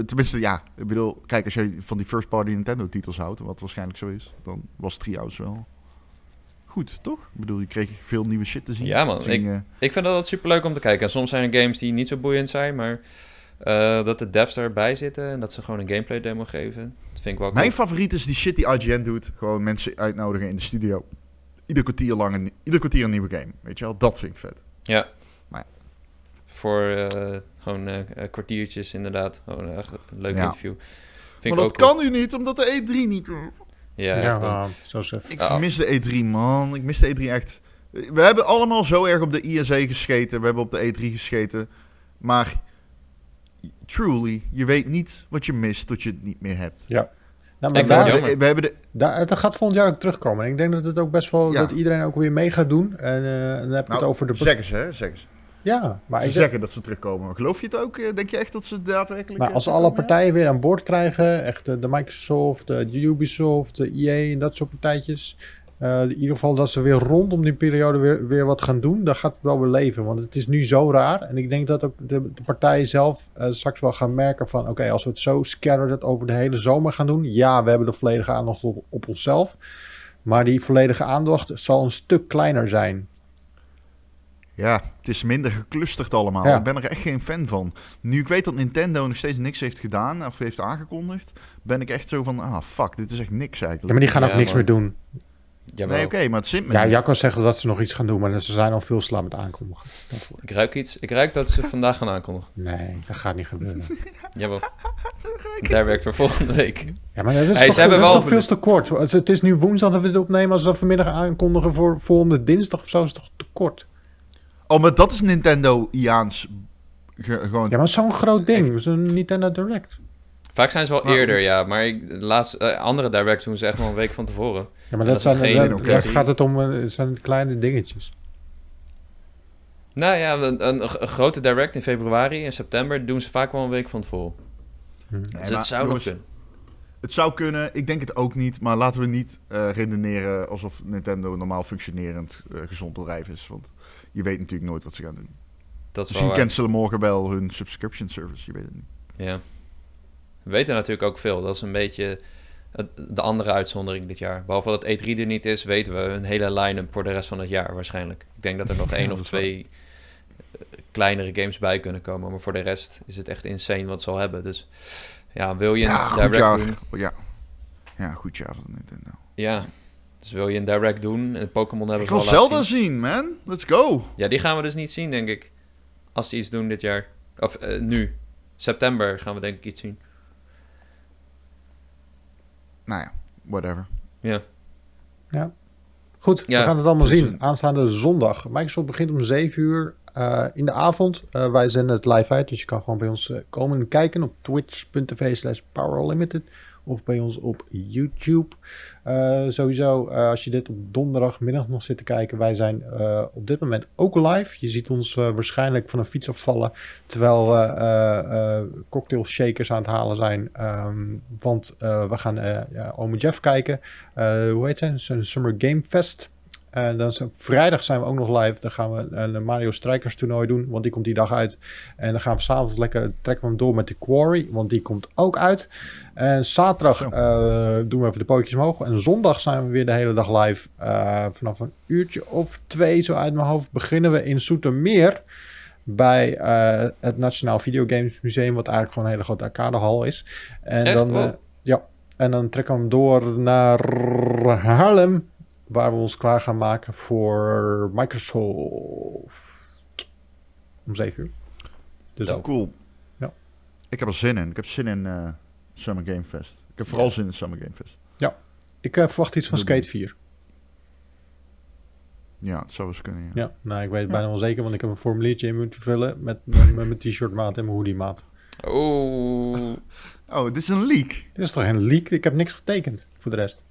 tenminste, ja, ik bedoel, kijk, als je van die first-party Nintendo-titels houdt, wat waarschijnlijk zo is, dan was Treehouse wel goed, toch? Ik bedoel, je kreeg veel nieuwe shit te zien. Ja, man, Zingen. Ik vind dat altijd super leuk om te kijken. En soms zijn er games die niet zo boeiend zijn, maar eh, dat de devs erbij zitten en dat ze gewoon een gameplay demo geven. Dat vind ik wel Mijn cool. favoriet is die shit die IGN doet. Gewoon mensen uitnodigen in de studio. Ieder kwartier lang een, ieder kwartier een nieuwe game. Weet je wel, dat vind ik vet. Ja. Maar- Voor eh, gewoon eh, eh, kwartiertjes inderdaad. Gewoon een leuk Ja. interview. Vind maar ik dat ook kan nu niet, omdat de E3 niet. Ja, Ja, dom. ah, zo. Ik Ja. mis de E3, man. Ik mis de E3 echt. We hebben allemaal zo erg op de ISE gescheten. We hebben op de E3 gescheten. Maar truly, je weet niet wat je mist tot je het niet meer hebt. Nou, maar daar, we, hebben de, we hebben de... daar, dat gaat volgend jaar ook terugkomen. En ik denk dat het ook best wel, Ja. dat iedereen ook weer mee gaat doen. En eh, dan heb ik het Nou, over de... zeggen ze, hè? Zeggen ze. Ja, maar Ze ik denk, zeggen dat ze terugkomen. Maar geloof je het ook? Eh, Denk je echt dat ze daadwerkelijk... maar eh, als alle partijen weer aan boord krijgen, echt de Microsoft, de Ubisoft, de EA en dat soort partijtjes. Eh, in ieder geval dat ze weer rondom die periode weer, weer wat gaan doen, dan gaat het wel weer leven. Want het is nu zo raar. En ik denk dat ook de, de partijen zelf eh, straks wel gaan merken van... oké, als we het zo scattered over de hele zomer gaan doen... ja, we hebben de volledige aandacht op, op onszelf. Maar die volledige aandacht zal een stuk kleiner zijn. Ja, het is minder geclusterd allemaal. Ja. Ik ben er echt geen fan van. Nu ik weet dat Nintendo nog steeds niks heeft gedaan of heeft aangekondigd, ben ik echt zo van, ah fuck, dit is echt niks Ja, eigenlijk. maar die gaan Ja, ook niks meer doen. Jawel. nee, oké, maar het zit me Ja. Jacco zegt dat ze nog iets gaan doen, maar ze zijn al veel slaan met aankondigen. Daarvoor. Ik ruik iets. Ik ruik dat ze vandaag gaan aankondigen. Nee, dat gaat niet gebeuren. Jawel. Daar werkt voor volgende week. Ja, maar dat is, Hey, toch, ze hebben dat is wel- toch veel te kort. Het is nu woensdag dat we dit opnemen. Als we dat vanmiddag aankondigen voor volgende dinsdag of zo, is het toch te kort. Oh, maar dat is Nintendo-Iaans. Ge- gewoon... Ja, maar zo'n groot ding. Zo'n Nintendo Direct. Vaak zijn ze wel Maar- eerder, ja. Maar ik, de laatste, eh, andere directs doen ze echt wel een week van tevoren. Ja, maar Dat zijn, geen- dat- daar gaat het om. eh, zijn kleine dingetjes. Nou ja, een, een, een grote direct in februari en september doen ze vaak wel een week van tevoren. Hm. Nee, dus het zou nog jongens, kunnen. Het zou kunnen, ik denk het ook niet. Maar laten we niet eh, redeneren alsof Nintendo een normaal functionerend gezond bedrijf is. Want je weet natuurlijk nooit wat ze gaan doen. Dat is Misschien cancelen morgen wel hun subscription service, je weet het niet. Ja. We weten natuurlijk ook veel. Dat is een beetje de andere uitzondering dit jaar. Behalve dat E3 er niet is, weten we een hele line-up voor de rest van het jaar waarschijnlijk. Ik denk dat er nog één of twee eh, kleinere games bij kunnen komen. Maar voor de rest is het echt insane wat ze al hebben. Dus ja, wil je een Ja, goed direct jaar. doen... Ja. ja, goed jaar van Nintendo. Ja, dus wil je een direct doen... En Pokémon hebben Ik we al laten Zelda zien. zien, man. Let's go. Ja, die gaan we dus niet zien, denk ik. Als die iets doen dit jaar. Of eh, nu. September gaan we denk ik iets zien. Nou ja, whatever. Ja. Goed, Ja, we gaan het allemaal is zien. een- Aanstaande zondag. Microsoft begint om 7 uur eh, in de avond. Eh, wij zenden het live uit, dus je kan gewoon bij ons eh, komen en kijken op twitch.tv slash powerlimited. Of bij ons op YouTube. Eh, sowieso, eh, als je dit op donderdagmiddag nog zit te kijken, wij zijn eh, op dit moment ook live. Je ziet ons waarschijnlijk van een fiets afvallen. Terwijl we cocktail shakers aan het halen zijn. Ehm, want we gaan eh ja, Ome Jeff kijken. Hoe heet het? Summer Game Fest. En dan vrijdag zijn we ook nog live. Dan gaan we een Mario Strikers toernooi doen, want die komt die dag uit. En dan gaan we s'avonds lekker trekken we hem door met de Quarry, want die komt ook uit. En zaterdag eh, doen we even de pootjes omhoog. En zondag zijn we weer de hele dag live. Eh, vanaf een uurtje of twee, zo uit mijn hoofd, beginnen we in Soetermeer. Bij eh, het Nationaal Videogames Museum, wat eigenlijk gewoon een hele grote arcadehal is. En Echt? dan, Wow. ja, en dan trekken we hem door naar Haarlem, waar we ons klaar gaan maken voor Microsoft. Om 7 uur. Dus Ja. ook. Cool. Ja. Ik heb er zin in. Ik heb zin in eh, Summer Game Fest. Ik heb vooral Ja. zin in Summer Game Fest. Ik eh, verwacht iets van Doe Skate 4. Ja, het zou eens kunnen. Ja. Ja, nou, ik weet het bijna wel zeker, want ik heb een formuliertje in moeten vullen met, met, met mijn t-shirt maat en mijn hoodie maat. Oeh. Oh, dit is een leak. Dit is toch geen leak? Ik heb niks getekend voor de rest.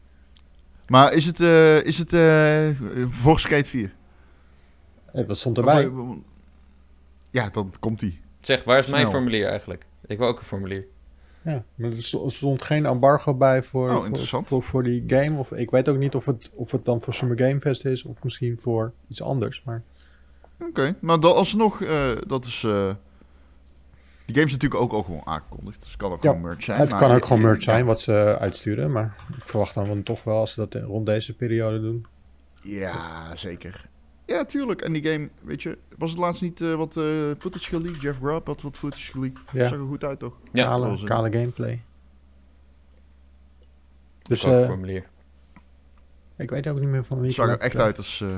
Maar is het, eh, is het eh, voor Skate 4? Eh, Wat stond erbij? Of, eh, ja, dan komt die. Zeg, waar is mijn formulier eigenlijk? Ik wil ook een formulier. Ja, maar er sto- stond geen embargo bij voor, Oh, voor, voor, voor die game. Of, ik weet ook niet of het, of het dan voor Summer Game Fest is of misschien voor iets anders. Maar Oké, maar dan alsnog, eh dat is... eh, die game is natuurlijk ook, ook gewoon aangekondigd. Dus het kan ook Ja, gewoon merch zijn. het maar kan ook gewoon merch ja. zijn wat ze uitsturen. Maar ik verwacht dan wel toch wel als ze dat rond deze periode doen. Ja, zeker. Ja, tuurlijk. En die game, weet je, was het laatst niet eh, wat eh, footage geleakt? Jeff Grubb had wat footage geleakt. Ja. Zag er goed uit, toch? Ja, kale, kale gameplay. Dus eh, formulier. ik weet ook niet meer van wie Het zag er echt uit als, eh,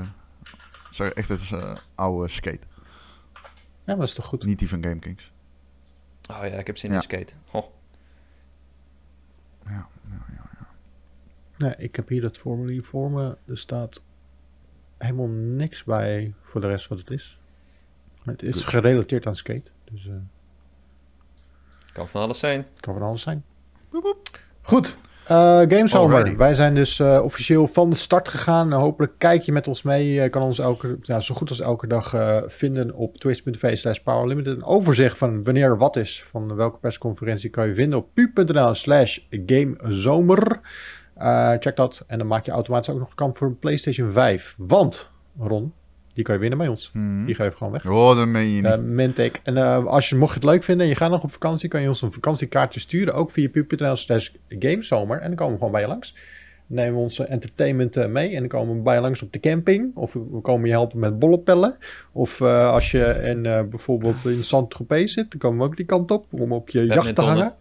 het zag er echt uit als oude skate. Ja, maar dat is toch goed. Niet die van Game Kings. Oh ja, ik heb zin Ja. in skate. Goh. Ja, ja, ja. Nee, ik heb hier dat formulier voor me. Er staat helemaal niks bij voor de rest wat het is. Het is gerelateerd aan skate. Dus eh Kan van alles zijn. kan van alles zijn. Woep. Goed. Eh Gamesomer. Alrighty. Wij zijn dus eh, officieel van de start gegaan. Hopelijk kijk je met ons mee. Je kan ons elke, zo goed als elke dag eh, vinden op twitch.tv slash powerlimited. Een overzicht van wanneer er wat is. Van welke persconferentie kan je vinden op pu.nl slash gamezomer. Check dat. En dan maak je automatisch ook nog kans voor een PlayStation 5. Want, Ron, die kan je winnen bij ons. Mhm. Die geef je gewoon weg. Oh, dat meen je niet. Uh. En eh, als je, mocht je het leuk vinden en je gaat nog op vakantie, kan je ons een vakantiekaartje sturen. Ook via pu.nl slash gamezomer. En dan komen we gewoon bij je langs. Dan nemen we onze entertainment eh, mee. En dan komen we bij je langs op de camping. Of we komen je helpen met bollepellen. Of eh, als je in, eh, bijvoorbeeld in Saint-Tropez zit, dan komen we ook die kant op. Om op je jacht te hangen.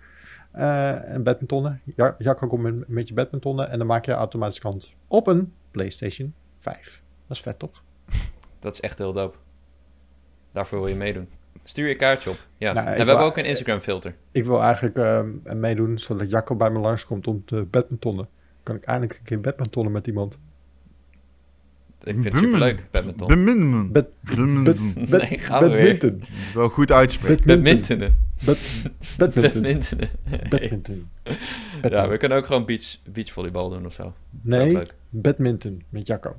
Eh, en badmintonnen. Ja, Jacco komt met, met je badmintonnen. En dan maak je automatisch kans op een PlayStation 5. Dat is vet, toch? Dat is echt heel dope. Daarvoor wil je meedoen. Stuur je kaartje op. Ja. Nou, en we hebben ook een Instagram filter. Ik wil eigenlijk eh, meedoen zodat Jacco bij me langskomt om te badmintonnen. Kan ik eindelijk een keer badmintonnen met iemand. Ik vind het superleuk, badminton. Beminen. Bad, Beminen. bad, bad, Nee, gaan we weer. badminton. Wel goed uitspreken. Badminton. Badminton. Badmintonnen. Badminton. Ja, we kunnen ook gewoon beach, beachvolleybal doen of zo. Nee, leuk. badminton met Jacco.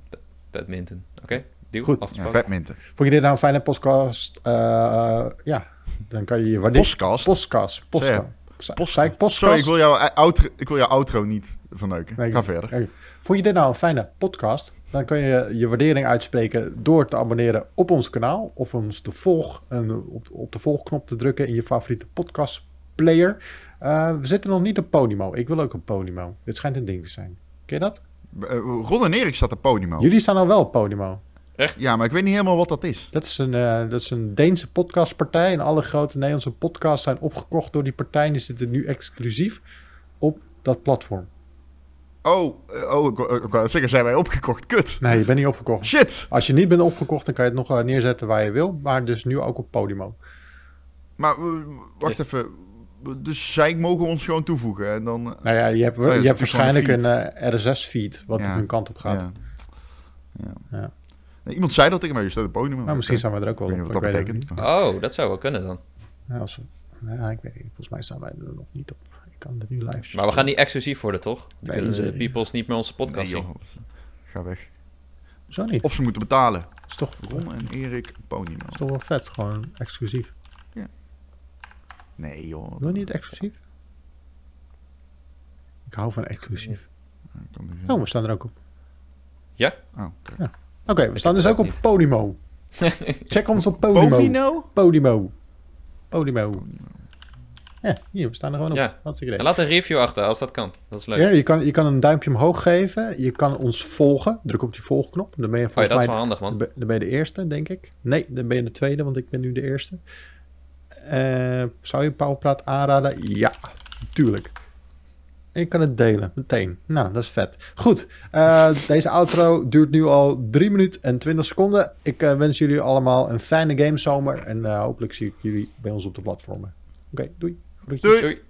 Badminton. Oké, deal. Goed. Ja, badminton. Vond je dit nou een fijne podcast? Eh, ja, dan kan je je waarderen. Podcast. Podcast. Podcast. Ik podcast? Sorry, ik wil, jouw outro, ik wil jouw outro niet verneuken. Nee, Ga verder. Vond je dit nou een fijne podcast? Dan kun je je waardering uitspreken door te abonneren op ons kanaal. Of ons te volg, en op, op de volgknop te drukken in je favoriete podcastplayer. Eh we zitten nog niet op Podimo. Ik wil ook op Podimo. Dit schijnt een ding te zijn. Ken je dat? Eh, Ron en Erik staat op podium. Jullie staan al wel op Podimo. Ja, maar ik weet niet helemaal wat dat is. Dat is, een, eh, dat is een Deense podcastpartij. En alle grote Nederlandse podcasts zijn opgekocht door die partij. En die zitten nu exclusief op dat platform. Oh, eh, oh ik, ik zeggen, zijn wij opgekocht? Kut. Nee, je bent niet opgekocht. Shit. Als je niet bent opgekocht, dan kan je het nog neerzetten waar je wil. Maar dus nu ook op Podimo. Maar eh, wacht even. Dus zij mogen ons gewoon toevoegen. En dan. Nou ja, je hebt, je hebt waarschijnlijk een een, RSS-feed wat Ja. op hun kant op gaat. ja. Ja. Ja. Nee, iemand zei dat tegen mij, je staat op podium. Nou, misschien staan we er ook Ik wel weet op. niet wat dat ik betekent. Oh, dat zou wel kunnen dan. Ja, als we- ja, ik weet niet. Volgens mij staan wij er nog niet op. Ik kan het nu live Maar we gaan niet exclusief worden, toch? Dan Nee, kunnen nee. de peoples niet meer onze podcast Nee, zien. joh. Ga weg. Zo niet. Of ze moeten betalen. is, toch, Ron en Erik podium. is toch wel vet. Gewoon exclusief. Nee, joh. Wil je niet exclusief? Ik hou van exclusief. Oh, we staan er ook op. Ja? Oh, oké. We staan dus ook op Podimo. Check ons op Podimo. Podimo. Podimo. Ja, hier, we staan er gewoon op. Ja. Laat een review achter als dat kan. Dat is leuk. Ja, je, kan, je kan een duimpje omhoog geven. Je kan ons volgen. Druk op die volgknop. Dan ben je Oh ja, volgens dat is mij wel handig, man. dan ben je de eerste, denk ik. Nee, dan ben je de tweede, want ik ben nu de eerste. Eh, zou je Powerpraat aanraden? Ja, tuurlijk. En je kan het delen, meteen. Nou, dat is vet. Goed, eh, deze outro duurt nu al 3 minuten en 20 seconden. Ik eh, wens jullie allemaal een fijne gamezomer. En eh, hopelijk zie ik jullie bij ons op de platformen. Oké, doei. Groetjes. Doei. Doei.